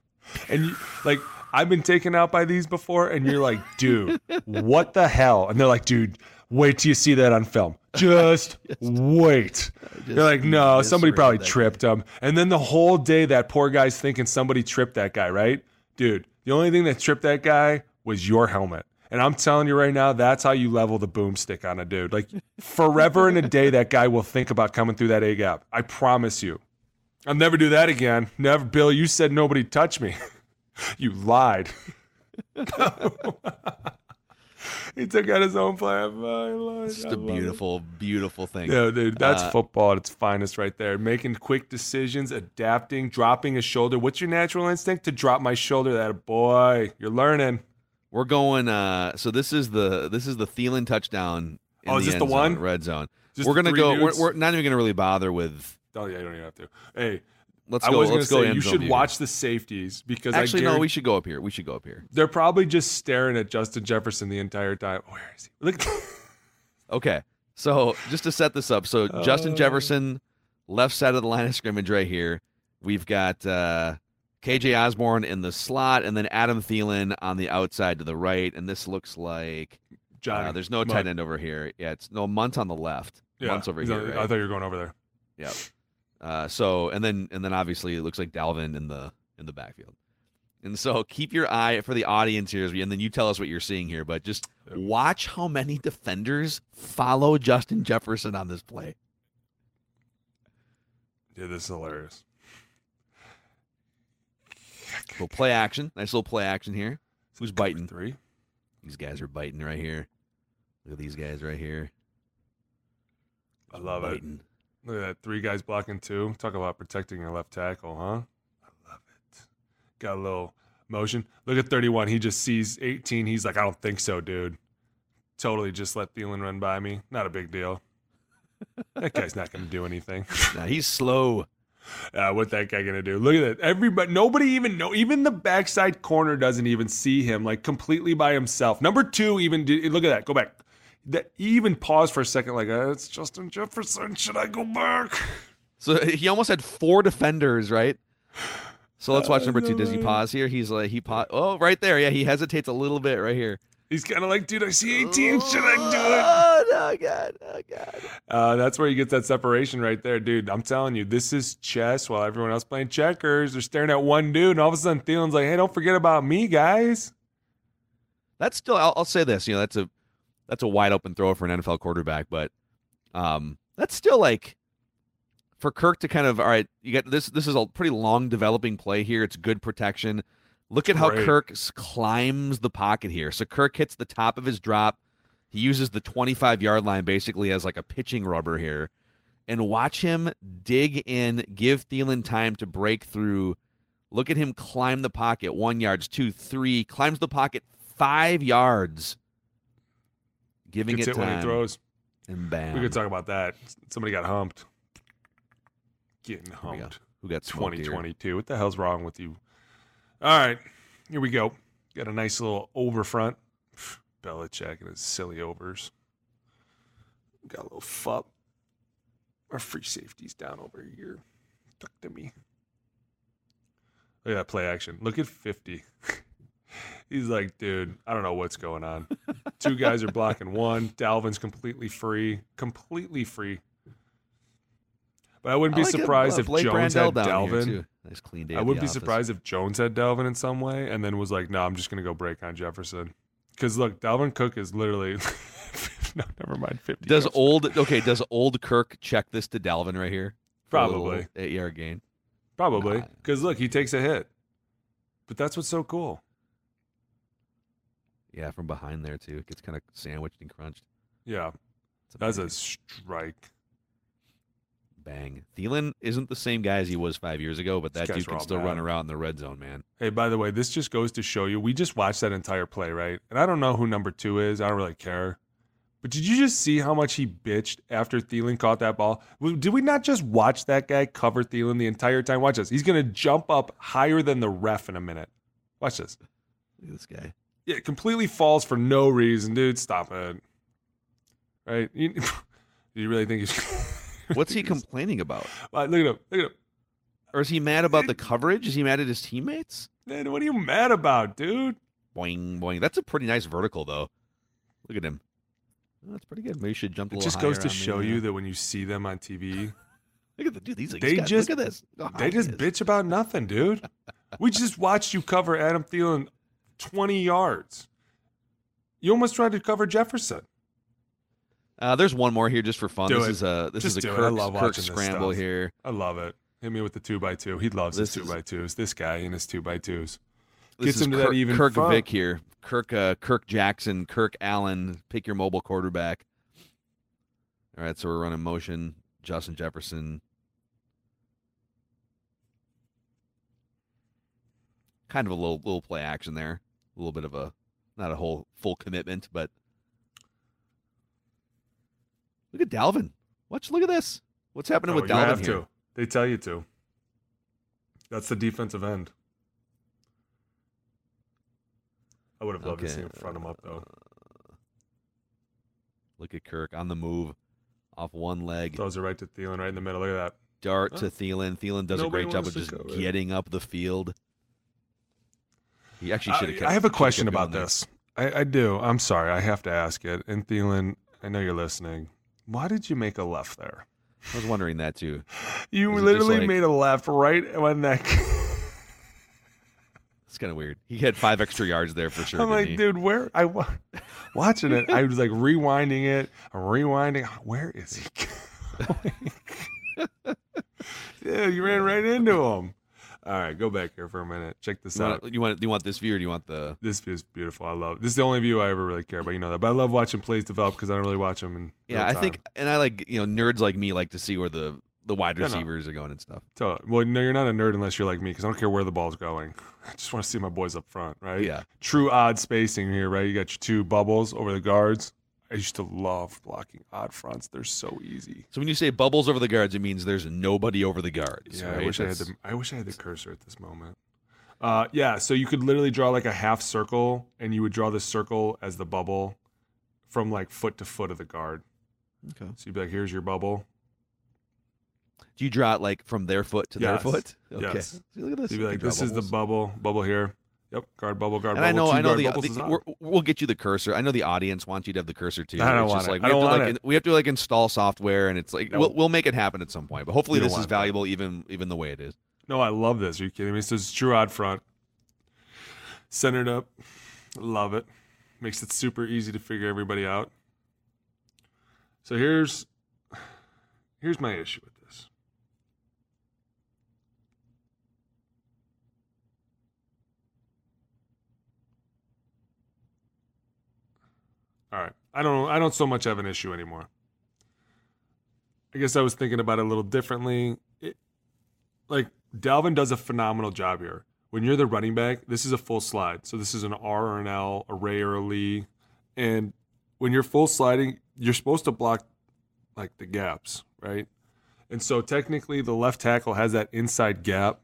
F: And you, like, I've been taken out by these before, and you're like, dude, what the hell? And they're like, dude, wait till you see that on film. Just wait. You're like, no, somebody probably tripped him. And then the whole day, that poor guy's thinking somebody tripped that guy, right? Dude, the only thing that tripped that guy was your helmet. And I'm telling you right now, that's how you level the boomstick on a dude. Like, forever and a day, that guy will think about coming through that A gap. I promise you. I'll never do that again. Never, Bill. You said nobody touched me. you lied. he took out his own he lied.
D: it's just a
F: love it.
D: beautiful, beautiful thing.
F: Yeah, dude, that's
D: Uh,
F: football at its finest right there. Making quick decisions, adapting, dropping a shoulder. What's your natural instinct? To drop my shoulder. That boy, you're learning.
D: We're going. uh So this is the this is the Thielen touchdown. In
F: Oh, is
D: the
F: this the
D: zone,
F: one?
D: red zone?
F: Just
D: we're gonna go. We're, we're not even gonna really bother with.
F: Oh yeah, you don't even have to. Hey,
D: Let's
F: I
D: go. let's go.
F: say you should watch the safeties because
D: Actually, no. We should go up here. We should go up here.
F: They're probably just staring at Justin Jefferson the entire time. Where is he? Look.
D: Okay. So just to set this up, so Justin
F: Uh.
D: Jefferson, left side of the line of scrimmage right here. We've got uh, KJ Osborn in the slot, and then Adam Thielen on the outside to the right. And this looks like
F: Johnny.
D: uh, there's no
F: Mundt.
D: tight end over here. Yeah, it's no Mundt on the left.
F: Yeah,
D: Mundt's over here. right?
F: I thought you were going over there.
D: Yep. Uh, so and then and then obviously it looks like Dalvin in the in the backfield. And so keep your eye for the audience here, as we- and then you tell us what you're seeing here. But just watch how many defenders follow Justin Jefferson on this play.
F: Yeah, this is hilarious.
D: Little play action, nice little play action here. Who's biting?
F: Three.
D: These guys are biting right here. Look at these guys right here.
F: I love it. Look at that. Three guys blocking two. Talk about protecting your left tackle, huh? I love it. Got a little motion. Look at 31. He just sees 18. He's like, I don't think so, dude. Totally just let Thielen run by me. Not a big deal. that guy's not going to do anything.
D: Nah, he's slow.
F: Uh, what that guy gonna do? Look at that. Everybody, nobody even know. Even the backside corner doesn't even see him. Like completely by himself. Number two, even did, look at that. Go back. That even paused for a second. Like uh, it's Justin Jefferson. Should I go back?
D: So he almost had four defenders, right? So let's watch number two. Does he pause here? He's like he pause. Oh, right there. Yeah, he hesitates a little bit right here.
F: He's kind of like, dude, I see 18. Should I do it?
D: Oh no, God, oh God.
F: Uh, that's where you get that separation right there, dude. I'm telling you, this is chess while everyone else playing checkers. They're staring at one dude, and all of a sudden Thielen's like, hey, don't forget about me, guys.
D: That's still. I'll, I'll say this. You know, that's a that's a wide open throw for an NFL quarterback, but um, that's still like for Kirk to kind of all right. You get this. This is a pretty long developing play here. It's good protection. Look at how
F: Great.
D: Kirk climbs the pocket here. So Kirk hits the top of his drop. He uses the 25 yard line basically as like a pitching rubber here. And watch him dig in, give Thielen time to break through. Look at him climb the pocket one yards, two, three, climbs the pocket five yards, giving
F: Gets
D: it
F: it when he throws.
D: And bam.
F: We could talk about that. Somebody got humped. Getting
D: we go.
F: humped.
D: Who got smoked here?
F: 2022. What the hell's wrong with you? All right, here we go. Got a nice little over front. Belichick and his silly overs. Got a little fup. Our free safety's down over here. Tuck to me. Look at that play action. Look at 50. He's like, dude, I don't know what's going on. Two guys are blocking one. Dalvin's completely free. Completely free. But I wouldn't
D: I
F: be
D: like
F: surprised
D: uh,
F: if
D: Blake
F: Jones
D: Brandel
F: had Dalvin.
D: Nice clean day.
F: I would be
D: office.
F: surprised if Jones had Dalvin in some way and then was like, no, I'm just going to go break on Jefferson. Because look, Dalvin Cook is literally. no, never mind. 50.
D: Does old okay? Does old Kirk check this to Dalvin right here? A
F: Probably.
D: eight yard gain.
F: Probably.
D: Nah.
F: Because look, he takes a hit. But that's what's so cool.
D: Yeah, from behind there too. It gets kind of sandwiched and crunched.
F: Yeah.
D: It's
F: That's a strike.
D: bang. Thielen isn't the same guy as he was five years ago, but that dude can still
F: bad.
D: run around in the red zone, man.
F: Hey, by the way, this just goes to show you. We just watched that entire play, right? And I don't know who number two is. I don't really care. But did you just see how much he bitched after Thielen caught that ball? Did we not just watch that guy cover Thielen the entire time? Watch this. He's going to jump up higher than the ref in a minute. Watch this.
D: Look at this guy.
F: Yeah, completely falls for no reason, dude. Stop it. Right? You, do you really think he's.
D: What's he complaining about?
F: Look at him. Look at him.
D: Or is he mad about the coverage? Is he mad at his teammates?
F: Man, what are you mad about, dude?
D: Boing boing. That's a pretty nice vertical though. Look at him. Oh, that's pretty good. Maybe you should jump
F: It just goes to
D: the,
F: show
D: uh,
F: you that when you see them on TV,
D: Look at the dude. These
F: They
D: these guys,
F: just-
D: look at this. How
F: they just
D: is.
F: bitch about nothing, dude. We just watched you cover Adam Thielen 20 yards. You almost tried to cover Jefferson.
D: Uh, there's one more here just for fun.
F: Do
D: this
F: it.
D: is a this
F: Just
D: is a Kirk, Kirk scramble here.
F: I love it. Hit me with the two by two. He loves
D: This
F: his two
D: is-
F: by twos. This guy and his two by twos. Gets him to
D: Kirk,
F: that even
D: Kirk
F: front.
D: Vick here. Kirk uh, Kirk Jackson, Kirk Allen. Pick your mobile quarterback. All right, so we're running motion. Justin Jefferson. Kind of a little little play action there. A little bit of a not a whole full commitment, but look at Dalvin. Watch look at this. What's happening
F: Oh,
D: with
F: you have
D: here?
F: to. They tell you to. That's the defensive end. I would have loved to see him front him up though.
D: Uh, look at Kirk on the move, off one leg.
F: Throws it right to Thielen right in the middle. Look at that.
D: dart to Thielen. Thielen does a great job of just getting up the field. He actually uh, should
F: I,
D: have.
F: I have a question about this. I, I do. I'm sorry. I have to ask it. And Thielen, I know you're listening. Why did you make a left there?
D: I was wondering that too.
F: You literally
D: like-
F: made a left right when that.
D: It's kind of weird. He had five extra yards there for sure.
F: I'm like,
D: he?
F: dude, where I wa- watching it, I was like rewinding it, I'm rewinding. Where is he going? dude, you ran right into him. All right, go back here for a minute. Check this
D: You
F: out.
D: want, you want? Do you want this view or do you want the?
F: This view is beautiful. I love. This is the only view I ever really care about. You know that, but I love watching plays develop because I don't really watch them And
D: Yeah, I think, and I like you know nerds like me like to see where the the wide
F: Yeah, no.
D: receivers are going and stuff.
F: So, well, no, you're not a nerd unless you're like me because I don't care where the ball's going. I just want to see my boys up front, right?
D: Yeah.
F: True odd spacing here, right? You got your two bubbles over the guards. I used to love blocking odd fronts. They're so easy.
D: So when you say bubbles over the guards, it means there's nobody over the guards.
F: Yeah,
D: right?
F: I wish I had the I wish I had the cursor at this moment. Uh, yeah, so you could literally draw like a half circle, and you would draw the circle as the bubble from like foot to foot of the guard.
D: Okay.
F: So you'd be like, "Here's your bubble."
D: Do you draw it like from their foot to their foot? Okay.
F: Yes.
D: See, look at this.
F: You'd be like, "This is the bubble, bubble here." Yep, guard bubble, guard
D: And
F: bubble.
D: I know, I know the, the we'll get you the cursor. I know the audience wants you to have the cursor too.
F: I don't
D: it's
F: want
D: just
F: it.
D: like
F: I
D: we have
F: don't
D: to
F: want
D: like
F: it.
D: we have to like install software, and it's like
F: No.
D: we'll we'll make it happen at some point. But hopefully this is
F: that.
D: valuable, even even the way it is.
F: No, I love this. Are you kidding me? So it's true odd front. Centered up. Love it. Makes it super easy to figure everybody out. So here's here's my issue with this. All right. I don't I don't so much have an issue anymore. I guess I was thinking about it a little differently. It, like Dalvin does a phenomenal job here. When you're the running back, this is a full slide. So this is an R or an L, a Ray or a Lee. And when you're full sliding, you're supposed to block like the gaps, right? And so technically the left tackle has that inside gap.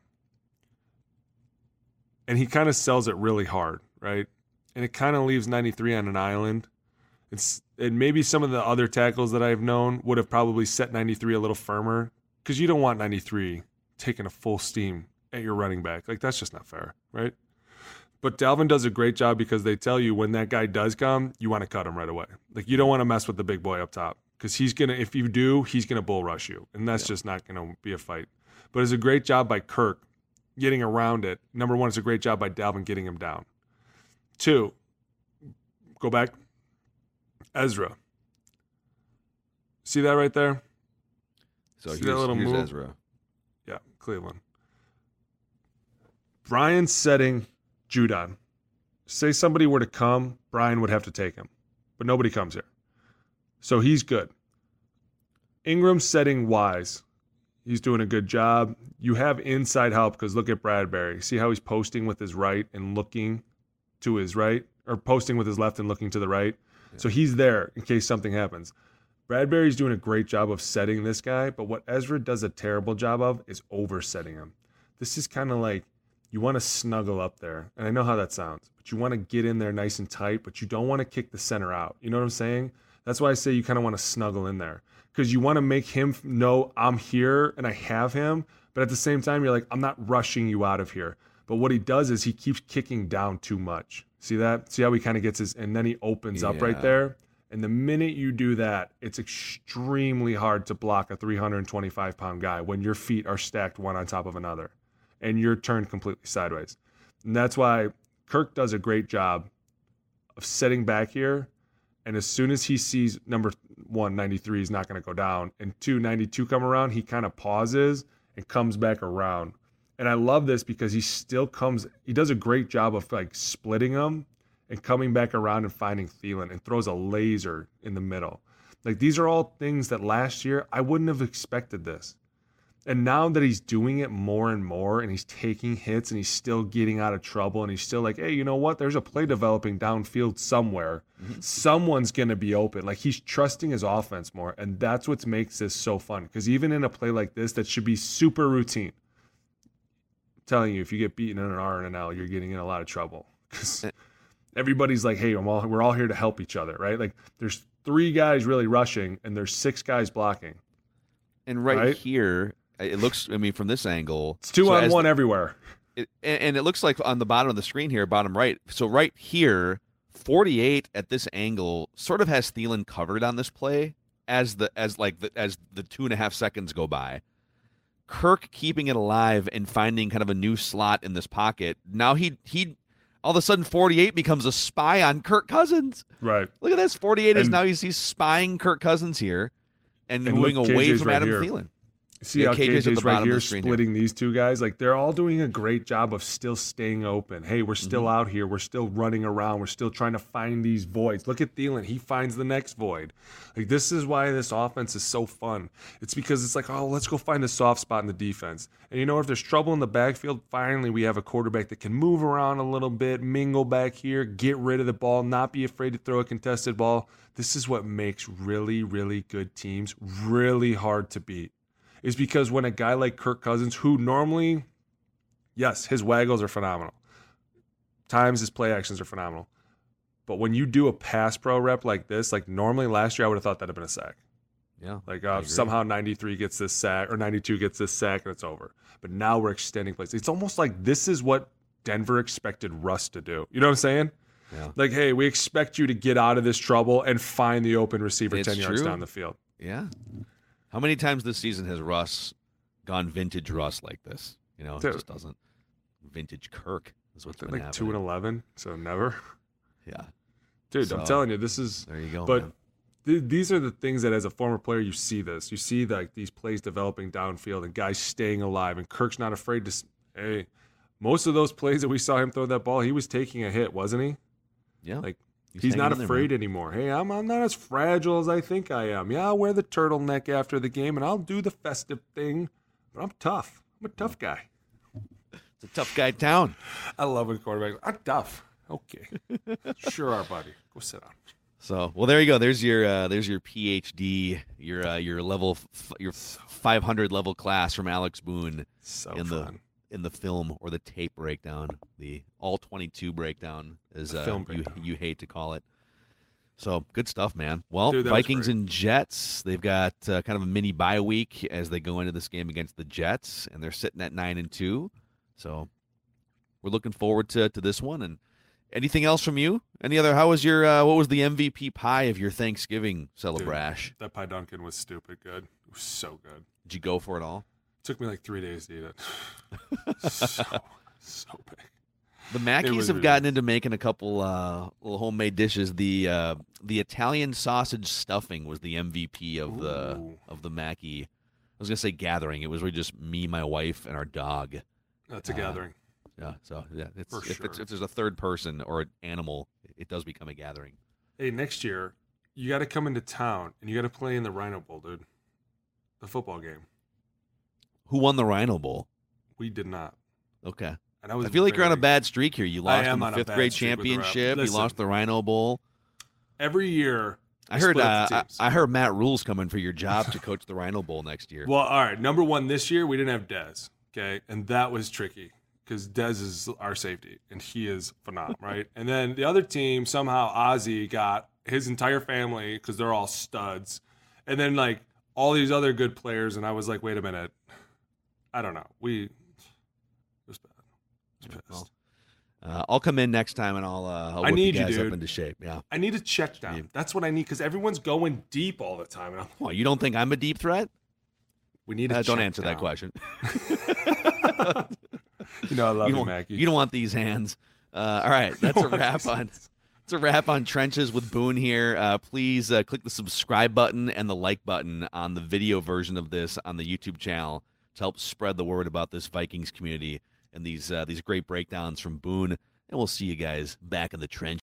F: And he kind of sells it really hard, right? And it kind of leaves 93 on an island. It's and maybe some of the other tackles that I've known would have probably set 93 a little firmer because you don't want 93 taking a full steam at your running back. Like that's just not fair, right? But Dalvin does a great job because they tell you when that guy does come, you want to cut him right away. Like you don't want to mess with the big boy up top because he's gonna. If you do, he's gonna bull rush you, and that's just not gonna be a fight. But it's a great job by Kirk getting around it. Number one, it's a great job by Dalvin getting him down. Two, go back. Ezra. See that right there?
D: So
F: See that little
D: here's
F: move?
D: Ezra.
F: Yeah, Cleveland. Brian setting Judon. Say somebody were to come, Brian would have to take him, but nobody comes here. So he's good. Ingram setting Wise. He's doing a good job. You have inside help because look at Bradbury. See how he's posting with his right and looking to his right, or posting with his left and looking to the right. So he's there in case something happens. Bradbury's doing a great job of setting this guy, but what Ezra does a terrible job of is oversetting him. This is kind of like you want to snuggle up there. And I know how that sounds, but you want to get in there nice and tight, but you don't want to kick the center out. You know what I'm saying? That's why I say you kind of want to snuggle in there because you want to make him know I'm here and I have him, but at the same time, you're like, I'm not rushing you out of here. But what he does is he keeps kicking down too much. See that? See how he kind of gets his, and then he opens up right there. And the minute you do that, it's extremely hard to block a 325 pound guy when your feet are stacked one on top of another and you're turned completely sideways. And that's why Kirk does a great job of setting back here. And as soon as he sees number one, 93 is not going to go down, and two, 92 come around, he kind of pauses and comes back around. And I love this because he still comes, he does a great job of like splitting them and coming back around and finding Thielen and throws a laser in the middle. Like these are all things that last year I wouldn't have expected this. And now that he's doing it more and more and he's taking hits and he's still getting out of trouble and he's still like, hey, you know what? There's a play developing downfield somewhere. Mm-hmm. Someone's going to be open. Like he's trusting his offense more. And that's what makes this so fun. Because even in a play like this that should be super routine, telling you, if you get beaten in an R and an L, you're getting in a lot of trouble. Because eh. everybody's like, hey, I'm all, we're all here to help each other, right? Like there's three guys really rushing and there's six guys blocking.
D: And right,
F: Right?
D: here, uh, it looks. I mean, from this angle,
F: It's two
D: so
F: on one everywhere.
D: it, and, and it looks like on the bottom of the screen here, bottom right. So right here, 48 at this angle sort of has Thielen covered on this play as the as like the, as the two and a half seconds go by. Kirk keeping it alive and finding kind of a new slot in this pocket. Now he he all of a sudden 48 becomes a spy on Kirk Cousins.
F: Right.
D: Look at this. 48 is now he's he's spying Kirk Cousins here and,
F: And
D: moving away from
F: right
D: Adam
F: here.
D: Thielen.
F: See
D: Yeah,
F: how
D: KJ's at the
F: KJ's right here
D: screen here.
F: splitting these two guys? Like they're all doing a great job of still staying open. Hey, we're still
D: Mm-hmm.
F: out here. We're still running around. We're still trying to find these voids. Look at Thielen. He finds the next void. Like this is why this offense is so fun. It's because it's like, oh, let's go find a soft spot in the defense. And you know, if there's trouble in the backfield, finally we have a quarterback that can move around a little bit, mingle back here, get rid of the ball, not be afraid to throw a contested ball. This is what makes really, really good teams really hard to beat is because when a guy like Kirk Cousins, who normally, yes, his waggles are phenomenal, times his play actions are phenomenal, but when you do a pass pro rep like this, like normally last year I would have thought that'd have been a sack.
D: Yeah.
F: Like uh, somehow 93 gets this sack or 92 gets this sack and it's over. But now we're extending plays. It's almost like this is what Denver expected Russ to do. You know what I'm saying?
D: Yeah.
F: Like, hey, we expect you to get out of this trouble and find the open receiver
D: It's
F: 10 yards down the field.
D: Yeah. How many times this season has Russ gone vintage Russ like this? You know, it
F: Dude.
D: just doesn't. Vintage Kirk is what's been
F: Like
D: happening.
F: 2 and 11, so never.
D: Yeah.
F: Dude,
D: So,
F: I'm telling you, this is.
D: There you go.
F: But th- these are the things that, as a former player, you see this. You see like these plays developing downfield and guys staying alive, and Kirk's not afraid to. Hey, most of those plays that we saw him throw that ball, he was taking a hit, wasn't he?
D: yeah.
F: Like
D: He's
F: he's, not
D: in there,
F: afraid anymore. Hey, I'm I'm not as fragile as I think I am. Yeah, I'll wear the turtleneck after the game, and I'll do the festive thing, but I'm tough. I'm a tough guy.
D: It's a tough guy town.
F: I love when quarterbacks. I'm tough. Okay, sure, our buddy. Go sit down.
D: So, well, there you go. There's your uh, there's your PhD, your uh, your level, f- your 500 level class from Alex Boone
F: So
D: in
F: fun.
D: the in the film or the tape breakdown, the all 22 breakdown, as uh,
F: film
D: you
F: breakdown.
D: you hate to call it. So good stuff, man. Well,
F: Dude,
D: Vikings and Jets, they've got uh, kind of a mini bye week as they go into this game against the Jets, and they're sitting at nine and two. So we're looking forward to to this one. And anything else from you? Any other? How was your? Uh, what was the MVP pie of your Thanksgiving celebration?
F: That pie Dunkin was stupid good. It was so good.
D: Did you go for it all?
F: Took me like three days to eat it. so, so big.
D: The Mackeys
F: was
D: have gotten into making a couple uh, little homemade dishes. The uh, the Italian sausage stuffing was the MVP of the
F: Ooh.
D: of the Mackey. I was gonna say gathering. It was really just me, my wife, and our dog.
F: That's a
D: Uh,
F: gathering.
D: Yeah, so yeah, it's,
F: For
D: if, it's,
F: sure.
D: if there's a third person or an animal, it does become a gathering.
F: Hey, next year you got to come into town and you got to play in the Rhino Bowl, dude. The football game.
D: Who won the Rhino Bowl?
F: We did not.
D: Okay,
F: And I was.
D: I feel like you're on a bad streak here. You lost in the fifth grade
F: streak with the Rhino-
D: championship. You lost the Rhino Bowl.
F: Every year.
D: I heard. Uh, I. I heard Matt Rhule's coming for your job to coach the Rhino Bowl next year.
F: Well, all right. Number one, this year we didn't have Dez. Okay, and that was tricky because Dez is our safety, and he is phenomenal, right? And then the other team somehow Ozzy got his entire family because they're all studs, and then like all these other good players, and I was like, wait a minute, I don't know. We it was bad. I was pissed.
D: well, Uh, I'll come in next time and I'll uh, I'll
F: I need you,
D: you guys up into shape. Yeah.
F: I need a check down.
D: Yeah.
F: That's what I need because everyone's going deep all the time, and I'm,
D: Well, you don't think I'm a deep threat?
F: we need a
D: Uh, don't answer that question.
F: You know, I love
D: you,
F: you,
D: you don't want these hands. Uh, all right, that's a wrap on. It's a wrap on trenches with Boone here. Uh, please uh, click the subscribe button and the like button on the video version of this on the YouTube channel to help spread the word about this Vikings community and these uh, these great breakdowns from Boone. And we'll see you guys back in the trench.